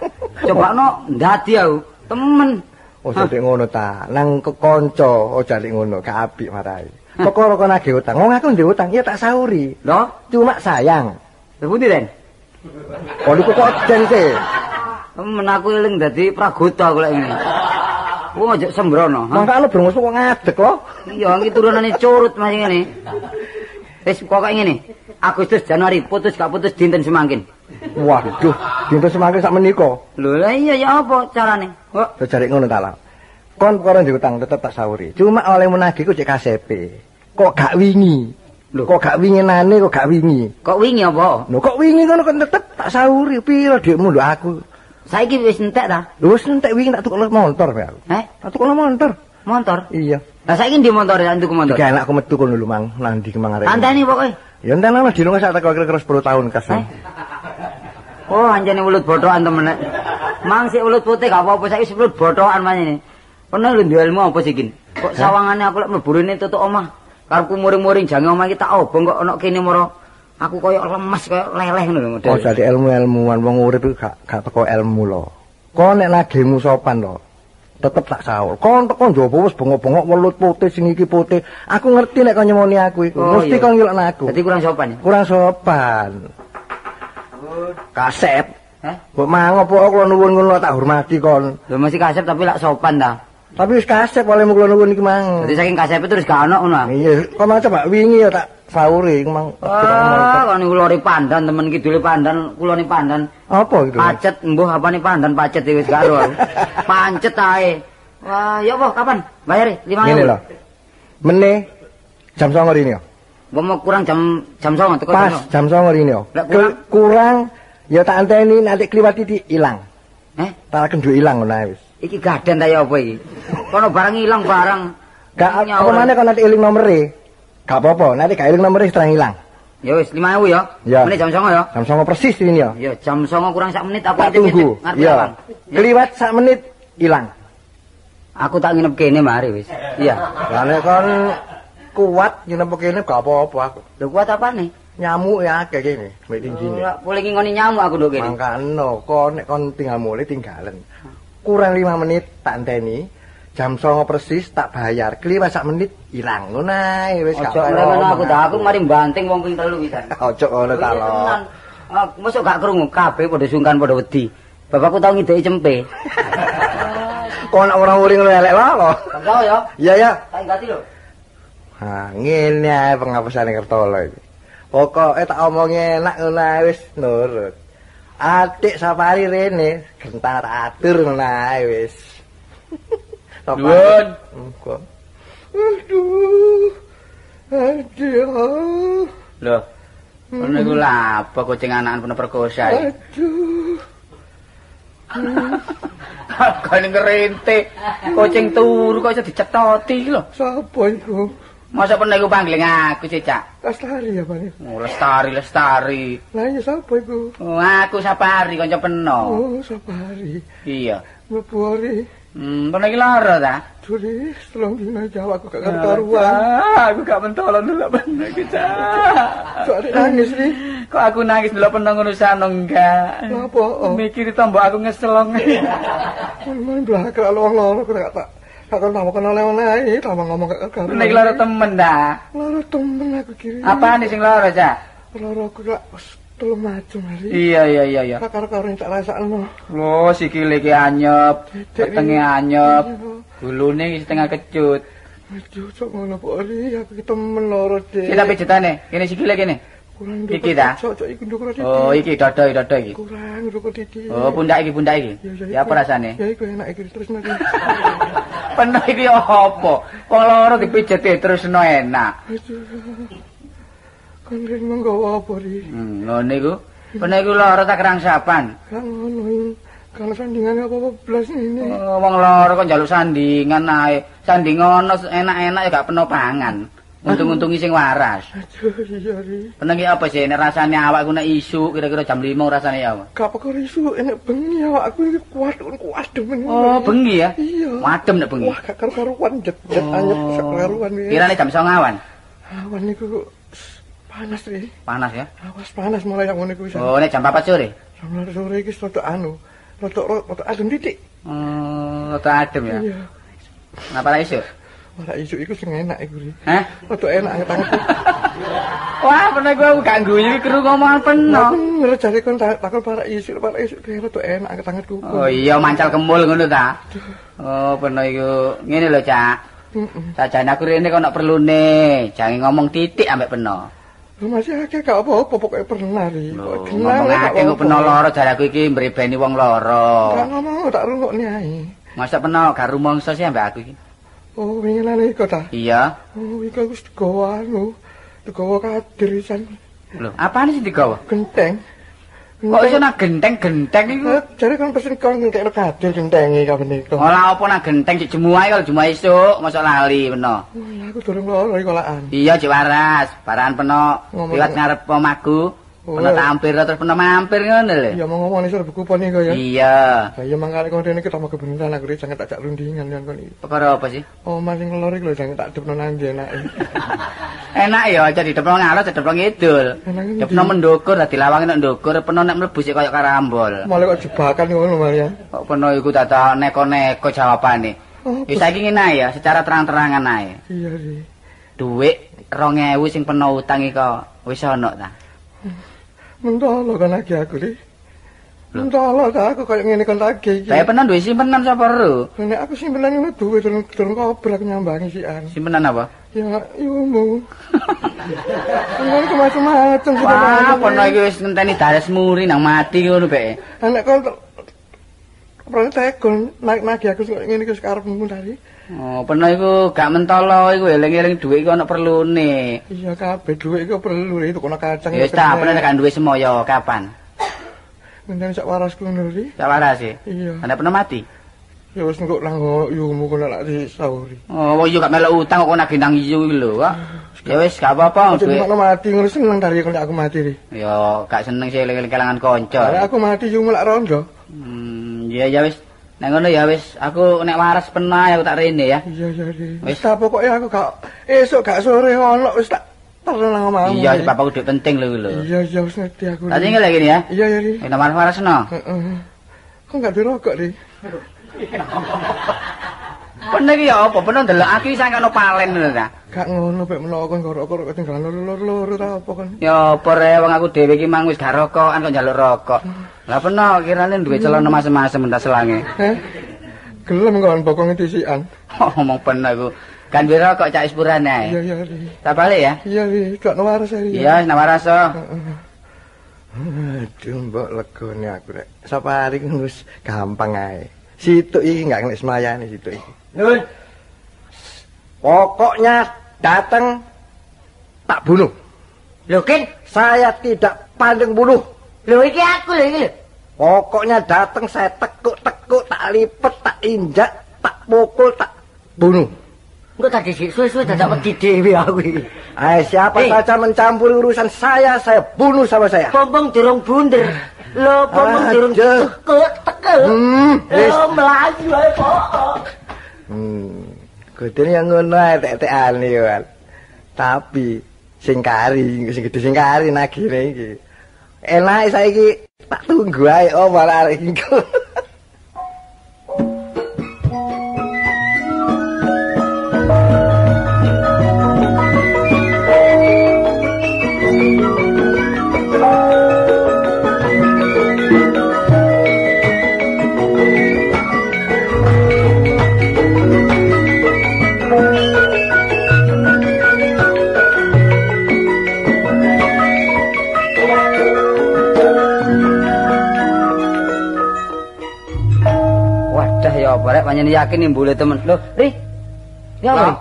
Coba no ndadi aku, temen. Oh, jadi ngono ta. Nang ke kanca, oh ngono, gak apik marai. Perkara kon nagih utang, wong aku ndek utang ya tak sauri. Loh, Cuma sayang. lha pundi Den? Kon iku kok den sih. Temen aku eling dadi pragoda aku lek ngene. Wong aja sembrono. Mangka lu brengos kok ngadeg lo. Iya, iki turunane curut masih ngene. Wis pokoke ngene. Agustus Januari putus gak putus dinten semangkin. Waduh, dinten semakin sak menika. Lho lah iya ya apa carane? Kok jare ngono ta lah. Kon perkara ndek utang tetep tak sauri. Cuma oleh menagih ku cek KCP. Kok gak wingi? Lho. Kok gak winginane kok gak wingi? kok wingi apa? Lho kok wingi ngono kok tetep tak sauri. Piro dhekmu lho aku. Saiki wis entek ta? Lho wis entek wingi tak tukul motor ya aku. Eh, Tak tukul motor. Motor. Iya. Lah saiki ndi motor ya tuku motor? Tiga anakku metu kono lho mang nang ndi kemang arek. Anteni pokoke. Ya entek nang dino sak teko kira-kira 10 tahun kas. Eh? Oh, anjene ulut bodohan temen. Mang sik ulut putih gak apa-apa saiki ulut bodohan manene. Pernah lu duwe ilmu apa sih kin? Kok sawangane aku lek mlebu rene tutuk omah. Karepku muring-muring jange omah iki tak obong kok ana kene moro. Aku koyo lemes koyo leleh ngono lho model. Oh jadi ilmu-ilmuwan wong urip iku gak gak teko ilmu lho. Kon nek nagihmu sopan lho. Tetep tak saur. Kon teko njaba wis bengok-bengok welut putih sing iki putih. Aku ngerti nek kon nyemoni aku iku. Oh, Mesti kon ngilokno aku. Dadi kurang sopan ya. kurang sopan. Kasep. Hah? Mbok mang apa kula nuwun ngono tak hormati kon. Lho masih kasep tapi lak sopan ta. Tapi wis kasep oleh kula nuwun iki mang. Dadi saking kasep terus gak ono ngono. ah. Iya, kok mang coba wingi ya tak sauri iku mang. Ah, kan kula ri pandan temen kidule pandan, kula ni pandan. Apa gitu? Pacet mbuh apa nih pandan pacet iki wis karo. Pancet ae. Wah, ya apa kapan? Bayar 5.000. Ngene lho. Meneh jam 09.00 ini ya. Mbok mau kurang jam jam 09.00 teko Pas jam jam 09.00 ini ya. Lek kurang? Kurang Ya tak anteni nanti kliwat titik ilang. Eh, Tak kenduk ilang ngono ae wis. Iki gaden ta ya apa iki? Kono barang ilang barang. Gak apa maneh kok nanti eling nomere. Gak apa-apa, nanti gak eling nomere setelah ilang. Ya wis 5000 ya. Ya. Menit jam 09 ya. Jam 09.00 persis ini ya. Ya jam 09 kurang sak menit aku intip-intip tunggu. ngarep. Ya. Kliwat sak menit ilang. Aku tak nginep kene mari wis. Iya. Lah nek kon kuat apa kene gak apa-apa aku. Lho kuat apa nih? Nyamuk ya akeh kene, mek tinggine. Ora boleh ngingoni nyamuk aku nduk kene. Mangkano, kok nek kon tinggal mulai tinggalan. Kurang 5 menit tak enteni. Jam 09.00 persis tak bayar. Kliwat sak menit ilang ngono ae wis gak Ojo perlu ngono aku dah aku mari banting wong ping telu pisan. Ojo ngono ta lo. Ah, Mosok gak krungu kabeh padha sungkan padha wedi. Bapakku tau ngideki cempe. Kok nek ora uring lu elek lho. Tau ya. Iya ya. Tak ganti lho. Ha, ngene ae pengapusane Kertolo iki. Pokoke tak omongi enak ngono ae wis nurut. Adik safari rene gentar atur ngono ae wis. Nuwun. Aduh. Aduh. Lho. Ngono iku lha apa kucing anakan penuh perkosa. Aduh. Kan ngerente. Kucing turu kok iso dicetoti iki lho. Sapa iku? Masa pernah iku panggiling aku sih, Cak. Lestari ya, Pak? Oh, lestari, lestari. Lah iya sapa iku? Oh, aku sapari kanca peno. Oh, safari. Iya. Mlebu ori. Hmm, pernah iki lara ta? Duri, tolong dina Jawa aku gak karuan. Ah, aku gak mentolong iki, Cak. Kok arek nangis nih? Kok aku nangis dulu pernah ngurusan enggak? Napa? Oh. Mikir tombok aku ngeselong. Main belakang kalau orang loro aku gak tak kenal kenal oleh ae, tambah ngomong gak karuan. Pernah iki lara temen dah. Loro temen aku kiri. Apa nih sing lara, Cak? Loro aku gak wis telu macem hari. Iya, iya, iya, iya. Tak karo-karo tak rasakno. Loh, sikile iki anyep, ini. anyep, gulune iki setengah kecut. Aduh, cok ngono po ori, aku ki temen loro deh. Kita pijetane, kene sikile kene. Kurang iki ta? Cok iki titik. Oh, iki dodo dodo iki. kurang ndukur titik. Oh, pundak iki, pundak iki. Ya apa rasane? Ya iku enak iki terus nanti. Penuh iki apa? Wong loro dipijeti terus no enak. Kan ring menggawa apa ri? Hmm, ngono iku. Penuh iku loro tak kerangsapan. Kan ngono iki. Kalau sandingan apa-apa belas ini. Oh, wong loro kok njaluk sandingan ae. Sanding ngono enak-enak ya gak penuh pangan. Untung-untungi sing waras. Aduh, iya ri. Penuh iki apa sih? Nek rasane awakku nek isu kira-kira jam 5 rasane ya? Gak apa risu enak bengi awak aku iki kuat kuat demen. Oh, bengi ya? Iya. Wadem nek bengi. Wah, gak karu-karuan jet jet anyep sak karuan iki. Kirane jam 09 awan. Awan niku panas ri. Panas ya. Awas panas mulai yang ngono iku wis. Oh, nek jam 4 sore. Sampe sore iki rada anu. Rada rada adem titik. Oh, rada adem ya. Iya. Napa ra isu? Ora isu iku sing enak iku. Hah? Rada enak anget-anget. Wah, pernah gua gak guyu iki kru ngomongan penuh. Bener jare kon tak takon para isu, para isu kaya rada enak anget-anget kuku. Oh iya mancal kemul ngono ta. Oh, pernah iku ngene lho, Cak. Heeh. Sajane aku rene kok nek perlune, jangan ngomong titik ambek peno. Lu masih akeh gak apa-apa pokoke pernah Kok ngomong akeh kok peno loro jare aku iki mrebeni wong Gak loro. ngomong tak rungokne ae. Masa peno gak rumangsa sih ambek aku iki. Oh, winginan iku ta. Iya. Oh, iku wis digawa anu. Digawa kadir isan Lho, apane sing digawa? genteng. Kok iso nak genteng-genteng iku? Eh, Jare kon pesen kon ngentekno kadir gentengi kabeh niku. Ora apa nak genteng cek jemu ae kalau jemu esuk, mosok lali peno. Oh, aku durung loro iku lakan. Iya, Cik Waras. Baran peno liwat ngarep omahku. Oh. Peno tampir terus peno mampir ngono lho. Ya mau ngomong iso buku pon iku ya. Iya. Lah iya mangkane kon rene ketemu kebenaran aku jangan tak jak rundingan kan kon iki. Perkara apa sih? Oh, masing loro iku lho jangan tak depno nang ndi enake. Enak ya aja di depan ngalor, di ngidul. Enak? Depan mendukur, dadi lawange nek ndukur, peno nek mlebu sik kaya karambol. Malah kok jebakan ngono malah ya. Kok peno iku tata neko-neko jawabane. Oh, Ya saiki ngene ya, secara terang-terangan ae. iya sih. Dhuwit 2000 sing peno utang iki kok wis ana ta? Mentolo kan lagi aku ri. Mentolo ta aku kayak ngene kon lagi iki. Bae peno duwe simpenan sapa ro? Nek aku simpenan ngono duwe durung durung kober aku nyambangi sian. Simpenan apa? Ya ilmu. Ngono ku macam-macam. Wah, peno iki wis ngenteni dares muri nang mati ngono bae. Nek kon Pernah tegon naik nagi aku kok ngene iki karepmu tadi. Oh, peno iku gak mentolo iku eling-eling dhuwit iku ana perlune. Iya kabeh dhuwit iku perlu itu kono kacang. Ya wis ta, peno nek gak duwe semoyo kapan? Ngendani sak warasku ngono ri. Sak waras e. Iya. Ana pernah mati? Ya wis engko langgo yumu kono lak disauri. Oh, wong yo gak melok utang kok nang iyo iki lho, kok. Ya wis gak apa-apa, duit. ngono mati ngono seneng tari kok aku mati ri. Yo gak seneng sih eling-eling kelangan Lah kanca. aku mati yumu lak rondo. Hmm, ya ya wis. Nek ngono ya wis, aku nek waras pernah aku tak rene ya. Iya iya. Wis. Ta pokoke aku gak esuk gak sore ono wis tak terus nang omahmu. Iya, Ri. bapakku duit penting lho lho. Iya iya wis ngerti aku. Tak tinggal lagi ya. Iya iya. Wis nomor waras no. Heeh. Kok gak dirokok ri? Bener iki ya apa? Bener ndelok aku iki sakno palen lho ta. Gak ngono pek menawa kon rokok ketinggalan loro-loro ta apa kon. Ya apa re wong aku dhewe iki mang wis gak rokokan kok njaluk rokok. Lah peno kirane duwe celana masem-masem entas selange. Gelem kon bokonge disikan. Ngomong bener aku. Kan duwe rokok cak ispuran Iya ae. iya ri. Tak balik ya. Iya ri, gak waras ri. Iya, wis waras so. Aduh, mbok legone aku rek. Sapari ku wis gampang ae. Situk iki gak ngelik semayane situk iki. Nun. Pokoknya datang tak bunuh. Lho, Kin. Saya tidak pandang bunuh. Lho, iki aku lho iki lho. Pokoknya datang saya tekuk-tekuk, tak lipet, tak injak, tak pukul, tak bunuh. Engko tadi sik suwe-suwe dadak wedi dhewe aku iki. Eh, siapa Eh. saja mencampuri urusan saya, saya bunuh sama saya. Pompong durung bunder. Lho, pompong Aduh. durung tekuk, tekuk. Hmm, wis. Lho, melayu ae kok. Hmm, kudune yang ngono ae tek-tekan iki, Wan. Tapi sing kari, sing gedhe sing kari nagine iki. Enake saiki tak tunggu ae oh malah arek panjenengan yakin nih boleh temen. Loh, Ri. Ya apa? Ri?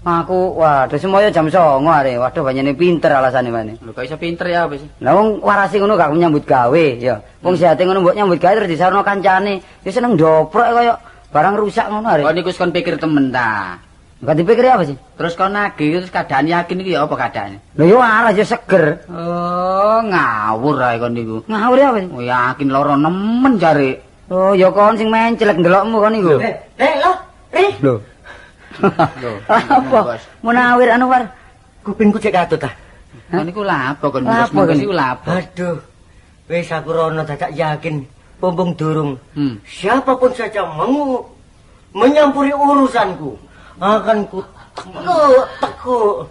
Aku waduh semuanya jam 09.00 are. Waduh panjenengan pinter alasane maneh. Lho kok iso pinter ya apa sih? Lah wong warasi ngono gak nyambut gawe ya. Wong sehate ngono mbok nyambut gawe terus disarno kancane. Ya seneng doprok kaya barang rusak ngono are. Kok niku wis kon pikir temen ta. Gak dipikir apa sih? Terus kon nagih terus keadaan yakin iki ya apa keadaane? Lho yo waras yo seger. Oh, ngawur ae kon niku. Ngawur ya apa sih? Oh, yakin loro nemen jare. Oh, ya kon sing mencelek ndelokmu kon iku. Eh, eh, lo, Ri. Lho. Lho, Apa? Munawir Anwar. Kupingku cek katut ta. Kon niku lapo kon Lapo, kon? niku lapo. Aduh. Wis aku rono dadak yakin pompong durung. Hmm. Siapapun saja mau menyampuri urusanku akan ku tekuk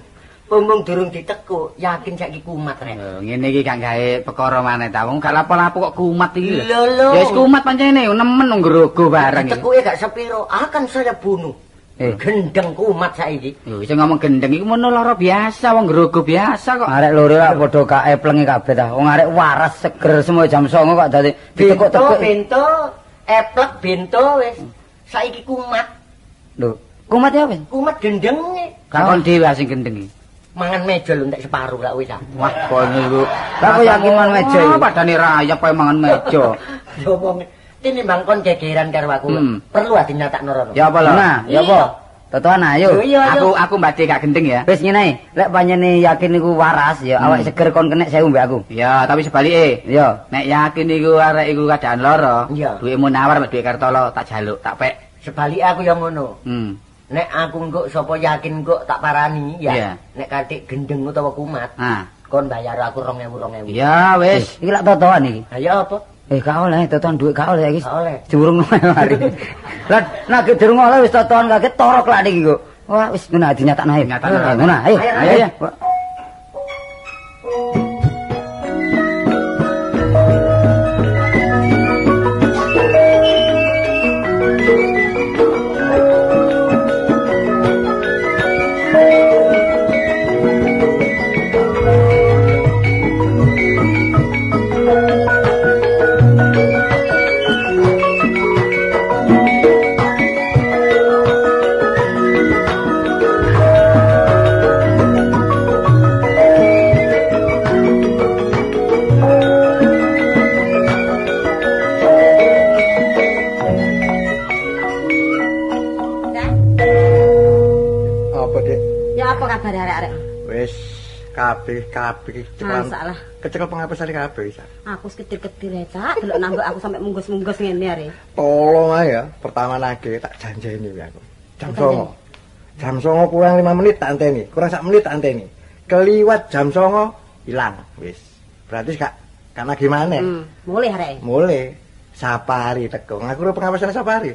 Pompong durung ditekuk, yakin saiki kumat rek. Lho, ngene iki gak gawe perkara maneh ta. Wong gak lapo-lapo kok kumat iki lho. Lho, lho. Ya wis kumat pancene nemen nang grogo barang iki. Tekuke gak sepiro, akan saya bunuh. Eh. Gendeng kumat saiki. Lho, iso ngomong gendeng iku mono lara biasa, wong grogo biasa kok. Arek loro lak padha kae plenge kabeh ta. Wong arek waras seger semua jam 09.00 kok dadi ditekuk-tekuk. bento, eplek bento wis. Saiki kumat, Lho, kumat ya apa? sih? kumat gendenge. Gak kon dhewe sing gendeng iki. Mangan meja lho entek separuh lak wis. ah. Wah, kok niku. Lah kok yakin man meja iki? Padane rayap kowe mangan meja. Yo wong tinimbang kon gegeran karo aku. Hmm. Perlu ati nyatakno rono. Ya apa lho? Nah, ya apa? Totoan ayo. Aku aku mbade gak gendeng ya. Wis ngene, lek panjenengan yakin niku waras ya, awak seger kon kenek sewu mbek aku. Ya, tapi sebalike. Ya. Nek yakin iku arek iku keadaan lara, Iya. duitmu nawar mek duit Kartolo tak jaluk, tak pek. Sebalik aku yang ngono. Hmm. Nek aku engko sapa yakin engko tak parani ya. Iya. Nek katik gendeng utawa kumat, Nah, kon bayar aku 2000 2000. ya wis. Iki lak totoan iki. Ayo apa? Eh, gak oleh totoan duit gak oleh iki. Oleh. Jurung mari. Lah nek durung oleh wis totoan kaget torok lak niki kok. Wah, wis ngono dinyatakno ae. Dinyatakno. Eh, Ngono, ayo. Ayo, kabeh kabeh. Masalah. Kecekel pengapesan kabeh isa. Aku seketir-ketir ya, Cak. Delok nambah aku sampai munggos-munggos ngene are. Tolong ae ya, pertama lagi tak janjeni aku. Jam songo. Jam songo kurang 5 menit tak anteni, kurang sak menit tak anteni. Keliwat jam songo hilang wis. Berarti gak karena gimana? Hmm, mulai arek. Mulai sapari teko. Ngaku ora pengawasan sapari.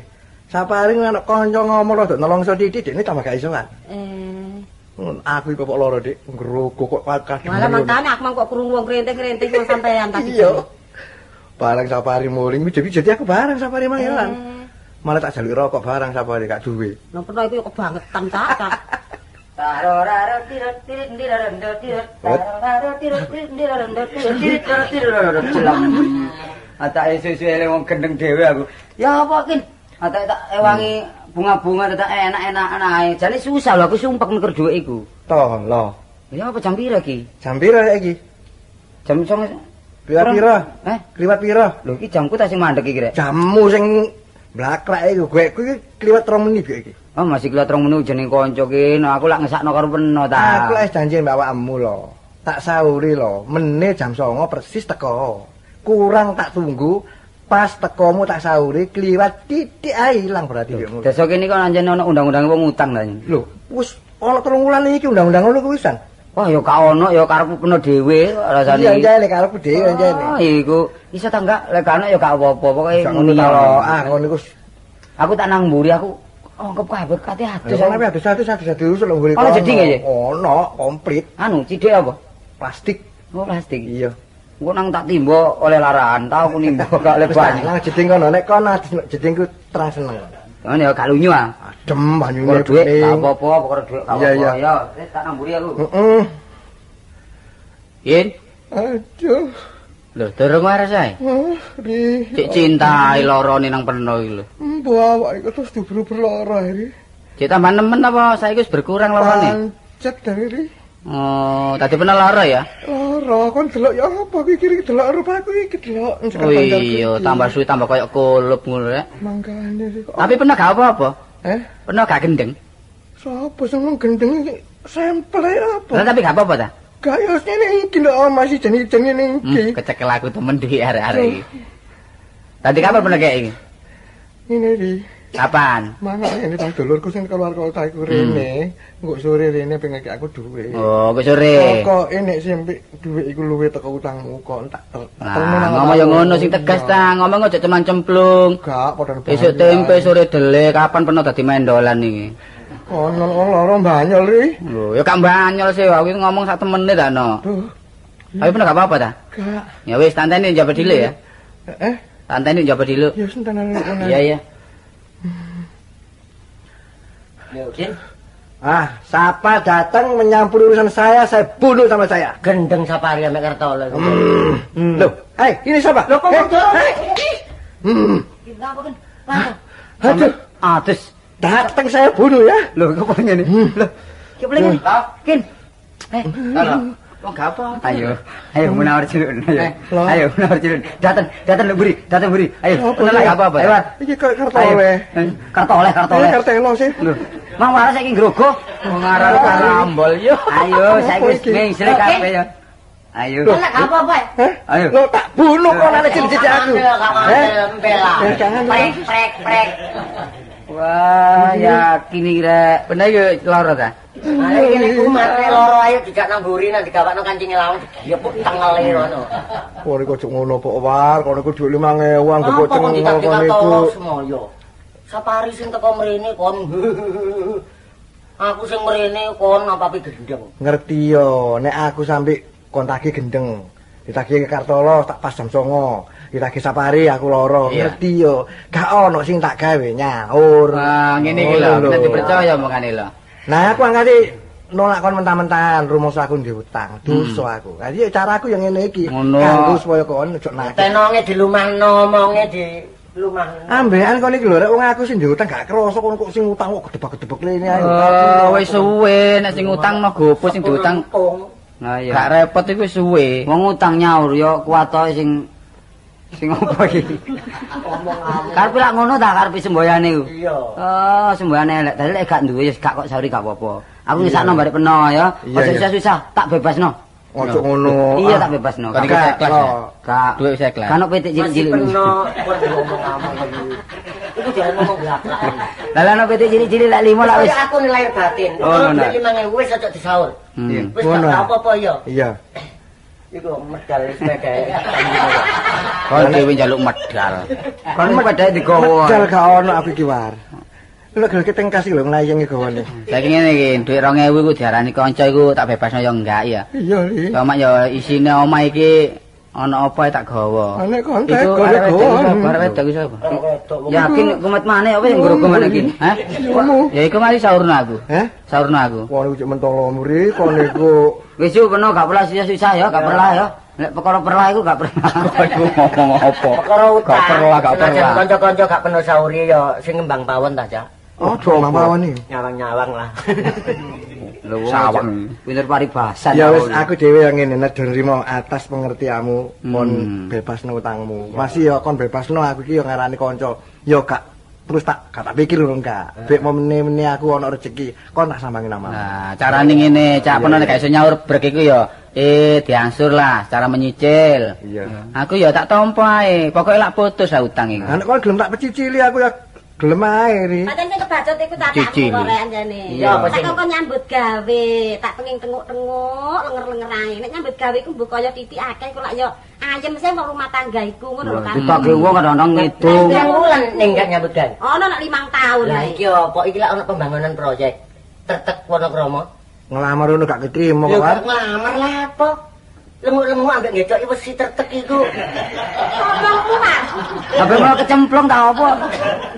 Sapari ngono kanca ngomong rada nelongso titik dekne tambah gak iso kan. Eh, Aku iki kok loro dik ngrogo kok kadang. malah mangkane aku mang kok krungu wong krenteng-krenteng wong sampean tadi. Iya. Barang sapari muling jadi jadi aku barang sapari mang hilang. Eh, Malah tak jaluk rokok barang sapari gak duwe. nang pernah iku kok bangetan, Cak. Cak. Atake susu ele wong gendeng dhewe aku. Ya apa kin? Atake tak ewangi bunga-bunga tak enak-enak ae. Jane susah lho aku sumpek nuker dhuwit iku. Toh, lo. Ya apa jam pira iki? Jam pira iki? Jam 09.00. Kliwat pira? Eh, Kliwat pira? lho iki jamku tak sing mandek iki rek. Jammu sing blakrak iku, gue kuwi kliwat 3 menit iki. Oh, masih kelihat rong menu jeneng kanca kene. Aku lak ngesakno karo peno ta. Aku wis janji mbak awakmu lho. Tak sauri lho, menit jam 09.00 persis teko. Kurang tak tunggu, pas tekomu tak sauri kliwat titik ae ilang berarti ya. Desa kene kok anjen ana undang-undang wong utang ta. Lho, wis ana telung wulan iki undang-undang ngono kuwi wisan. Wah, ya gak ono ya karepku peno dhewe rasane. Iya jane karepku dhewe jane. Oh, iku iso ta enggak lek ono ya gak apa-apa. Pokoke ngono ta. Ah, ngono iku. Aku tak nang mburi aku ongkep kabeh kate adus. ana ada satu satu satu terus lho nggone. Ono jeding ya? Ono, komplit Anu, cidek apa? plastik. Oh, plastik. Iya. Engko nang tak timbo oleh larahan, tau aku nimbo gak oleh tak banyak. nang jeding kono nek kono jedingku terang seneng. Ngono ya gak lunyu ah. Adem banyune dhuwit gak apa-apa, pokoke dhuwit gak Iya, apa-apa. Ya, wis tak nang mburi aku. Heeh. Yin, Aduh. lho durung waras ae. Ri. Cik cintai lorone nang peno iki lho. Mbo awak iku terus diburu lara iki. Cik tambah nemen apa saiki wis berkurang lorone? Pancet dari ri. Oh, tadi pernah lara ya? Lara kon delok ya apa iki kiri delok rupaku iki delok. Oh iya, tambah suwi tambah koyo kulup ngono rek. Mangkane kok. Tapi pernah gak apa-apa? Eh, Pernah gak gendeng? sapa sing ngomong gendeng iki? Sampel apa? Pernah tapi gak apa-apa ta? Gak ya ngene iki lho oh, masih jenenge-jenenge ngene iki. Hmm, kecekel aku temen di arek-arek iki. Tadi kapan pernah kayak ini? Ngene ri. Kapan? Mana ini tang dulurku sing keluar kota iku rene, engko sore rene pengen ngekek aku dhuwit. Oh, ke sore. Kok enek sing dhuwit iku luwe teko utangmu kok tak Nah, ngomong ya ngono sing tegas ta, ngomong aja cuman cemplung. Gak padha Besok tempe sore dele, kapan pernah dadi mendolan iki? Ono loro banyol ri. Lho, ya gak banyol sih, aku iki ngomong sak temene ta no. Duh, Tapi pernah gak apa-apa ta? gak. Ya wis, tanteni njaba dile ya. Eh, Tanteni njaba dile. ya senten ana. Iya, iya. Mungkin Ah, siapa datang menyampur urusan saya, saya bunuh sama saya. gendeng sapari ambek Kartolo. Hmm. Loh, eh, ini siapa? Loh, kok Eh, kok eh, Hmm. Apa kan? Aduh, Atus. datang saya bunuh ya. Lho, kok ngene? Lho, ki boleh kan? Kin. Eh, halo. Kok gak apa? Ayo, ayo menawar cilun. Ayo, Eh, ayo menawar cilun. Datang, datang lu beri, datang beri. Ayo, Apa kenal sih? gak apa-apa. Ayo, Ayo, Iki kok kartu ayo. oleh. Eh, Kartu oleh, kartu Ini oleh. kartu sih. Lho, Mang waras saiki ngrogo. Ngarang karambol yo. Ayo, saiki wis mengsel kabeh yo. Ayo. Enak apa-apa. Hah? Ayo. Lo tak bunuh kok nanti cincin aku. Eh? Bela. Eh, jangan, Prek prek prek. Wah, yakin iki rek. Bener yo lara ta? Ayo kene kumat nek loro ayo dijak nang mburi nang digawakno kancinge lawang. Ya pun tangale ngono. Kok niku cuk ngono po war, kok niku dhuwit 5000 anggo Apa kok kok cengeng ditaktik kok niku. Sapari sing teko mrene kon. Aku sing mrene kon apa pi gendeng. Ngerti yo, nek aku sampe kontake gendeng. Ditagih ke Kartolo tak pas jam 09.00. Ditagih Sapari aku loro. Iya. Ngerti yo. Gak ono sing tak gawe nyaur. Wah, ngene iki lho, nek dipercaya omongane lho. Nah, aku angkati nolak kon mentah-mentahan rumus aku ndek utang, dosa aku. Jadi caraku yang ngene iki. Ngono. Kanggo supaya kon ojo nagih. Tenonge dilumahno, omonge di. Ambekan kon iki lho rek wong aku sing utang gak krasa kon kok sing utang kok gedebak-gedebek lene ae. Oh, wis suwe nek sing utang no gopo sing diutang. Nah iya. Gak repot iku wis suwe. Wong utang nyaur yo kuwatoke sing Sing apa iki? Ngomong amu. Karepe lak ngono ta karepe semboyane iku. Iya. Oh, semboyane elek. Dadi lek gak duwe ya gak kok sauri gak apa-apa. Aku ngisakno barek peno ya. Aja iya. susah-susah, tak bebasno. Ojo ngono. Iya tak bebasno. Kon iki ikhlas gak Duit wis ikhlas. kan petik Masih cilik-cilik. peno kon ngomong amu iki. Iku jangan ngomong belakang. Lah lan petik cilik-cilik lek limo lak wis. Aku nilai batin. Oh, Kalau ngono. beli 5000 wis aja disaur. Hmm. Wis Ngono. gak apa-apa ya. Iya. Iku medal wis megae. Kon dhewe njaluk medal. Kon padha digowo. Medal gak ono aku iki war. Lho gel keteng kasih lho nglayengi gawane. Saiki ngene iki, dhuwit 2000 iku diarani kanca iku tak bebasno ya enggak ya. Iya li. Cuma ya isine omah iki ana apa tak gawa. Wedok iku gawa. sapa? Arek wedok iku sapa? Yakin kumat mana apa yang nggrogol mana iki? Hah? Ya iku mari saurna aku. Heh? Saurna aku. Wong iku cek mentolo muri kon iku Wis yo peno gak perlah susah-susah ya, gak perlah ya. Lek perkara perlah iku gak perlah. Iku ngomong apa? Perkara utang. Gak perlah, gak perlah. Kanca-kanca gak penuh sauri ya sing ngembang pawon ta, Cak. Oh, do mawon iki. Nyawang-nyawang lah. Lho Sawang. Pinter paribasan. Ya wis aku dhewe yang ngene nedon rimo atas pengertianmu kon Hmm. bebasno utangmu. Masih ya kon bebasno aku iki ya ngarani kanca. Ya gak terus tak gak tak pikir lho enggak. Bek mau meneh-meneh aku ana rezeki kon tak sambangi nama. Nah, carane ngene, cak peno nek gak iso nyaur brek iku ya eh diangsur lah cara menyicil. Iya. Aku ya tak tampa ae, pokoke lak putus lah utang iku. Anak kon gelem tak pecicili aku ya gelem ae ri. Pancen sing kebacut iku cacakmu Cici. kok rek anjane. Iya, apa tak sing- kok nyambut gawe, tak pengin tenguk-tenguk lenger-lenger ae. Nek nyambut gawe iku mbok kaya titik akeh kok lak yo ayem sing wong rumah tangga iku ngono lho kan. Ditake wong kadang-kadang ngitung. Wulan ning gak nyambut gawe. Ono nek 5 tahun Lah ae. iki apa iki lak ana pembangunan proyek. Tetek Wonokromo. Ngelamar ngono gak ketrimo kok. War. gak ngelamar lah apa? Lengu-lengu ambek ngecoki wesi tetek iku. Ngomongmu Mas. Apa mau kecemplung ta apa?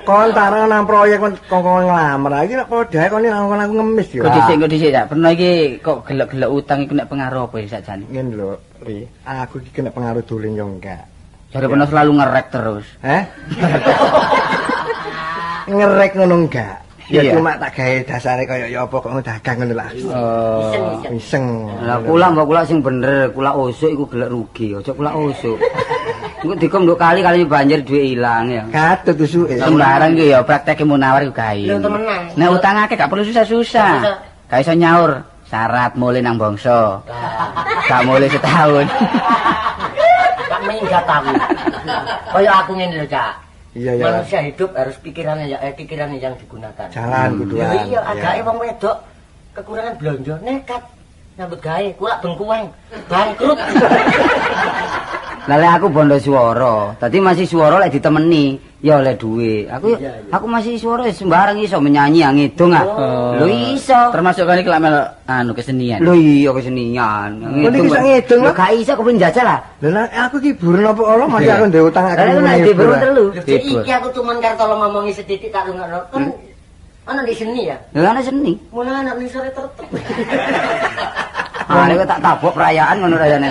Kon tarang nang proyek kon kon ngelamar. Iki nek padha kon kon aku ngemis ya. Kok dhisik kok dhisik cak. Pernah iki kok gelek-gelek utang iku nek pengaruh apa ya sakjane? Ngene lho, Ri. Aku iki kena pengaruh dolen yo enggak. Jare pernah selalu ngerek terus. Heh? Ngerek ngono enggak? Ya cuma tak gawe dasare kaya ya apa kok dagang ngono lah. Oh. Iseng. Lah kula mbok kula sing bener, kula usuk iku gelek rugi, aja kula usuk. Engko dikom nduk kali kali banjir duit ilang ya. Katut usuke. Sembarang iki ya praktek munawar iku gawe. Lho temenan. Nek utang akeh gak perlu susah-susah. Gak iso nyaur. Syarat mulai nang bangsa. Gak mulai setahun. Gak minggat aku. Kaya aku ngene lho, Cak. Iya ya. Manusia hidup harus pikirannya ya eh, pikirannya yang digunakan. Jalan kudu. Ya iya, agake wong wedok kekurangan blonjo nekat nyambut gawe, kulak bengkuang, bangkrut. Lah lek aku bondo swara, dadi masih swara lek ditemeni ya oleh duit. Aku Iya, iya. aku masih swara sembarang iso menyanyi ya ngidung ah. Oh. Lho iso. Termasuk kan iki mel anu kesenian. Lho iya kesenian. Kok iki iso ngidung, Lho gak iso kepengin jajal lah. Lah nek aku ki buron apa Allah masih aku ndek utang akeh. Lah nek diburu telu. Lho, iki aku cuman karo tolong ngomongi sedidik tak rungokno. Kan ana di seni ya. Lho ana seni. Mulai anak ning sore tertutup. Ah nek tak tabok perayaan ngono rayane.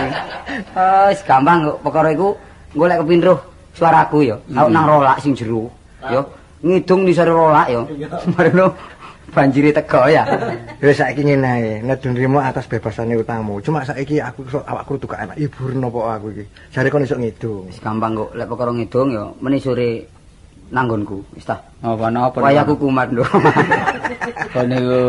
Eh wis gampang kok perkara iku golek kepindruh suaraku ya. Aku nang rolak sing jero. Ya ngidung di sore rolak ya. Marino banjiri teko ya. Wis saiki ngene ae, nek nrimo atas bebasane utangmu. Cuma saiki aku iso awakku gak enak hiburan apa aku iki. Jare kon iso ngidung. Wis gampang kok lek perkara ngidung ya meni sore nanggonku wis ta. Apa napa? Wayahku kumat lho. Kon niku.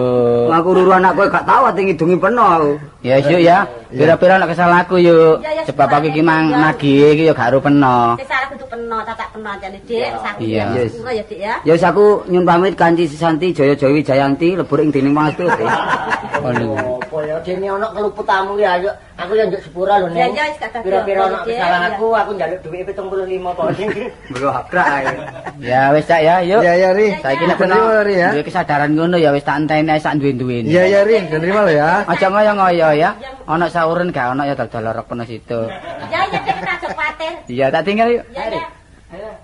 Aku ruru anakku gak tau ati ngidungi peno aku. Ya yuk ya. Pira-pira nek kesalahanku yuk. Ya, ya, Sebab aku iki mang nagih iki ya gak ero peno. Peno, cacak peno ancane Dik, aku. Iya. Ngono ya Dik ya. Ya wis aku nyun pamit kanthi Sisanti Jaya Jawi Jayanti lebur ing dening Pangestu. Kon niku. Apa ya dene ana keluputamu ya ayo. Aku ya njuk sepura lho Ya, ya, ada Pira-pira apa, ana Dik. kesalahanku aku njaluk dhuwit 75 kok. Belum hakrak ae. Ya wis cak ya, yuk. Ya ya Ri. Saiki nek peno ya. duwe kesadaran ngono ya wis tak enteni ae sak duwe-duwene. Iya ya Ri, nrimo lho ya. Aja ngoyo-ngoyo ya. Ana sauren gak ana ya dal-dal lorok peno situ. Ya ya tak kuwatir. Iya, tak tinggal yuk. Ya ya.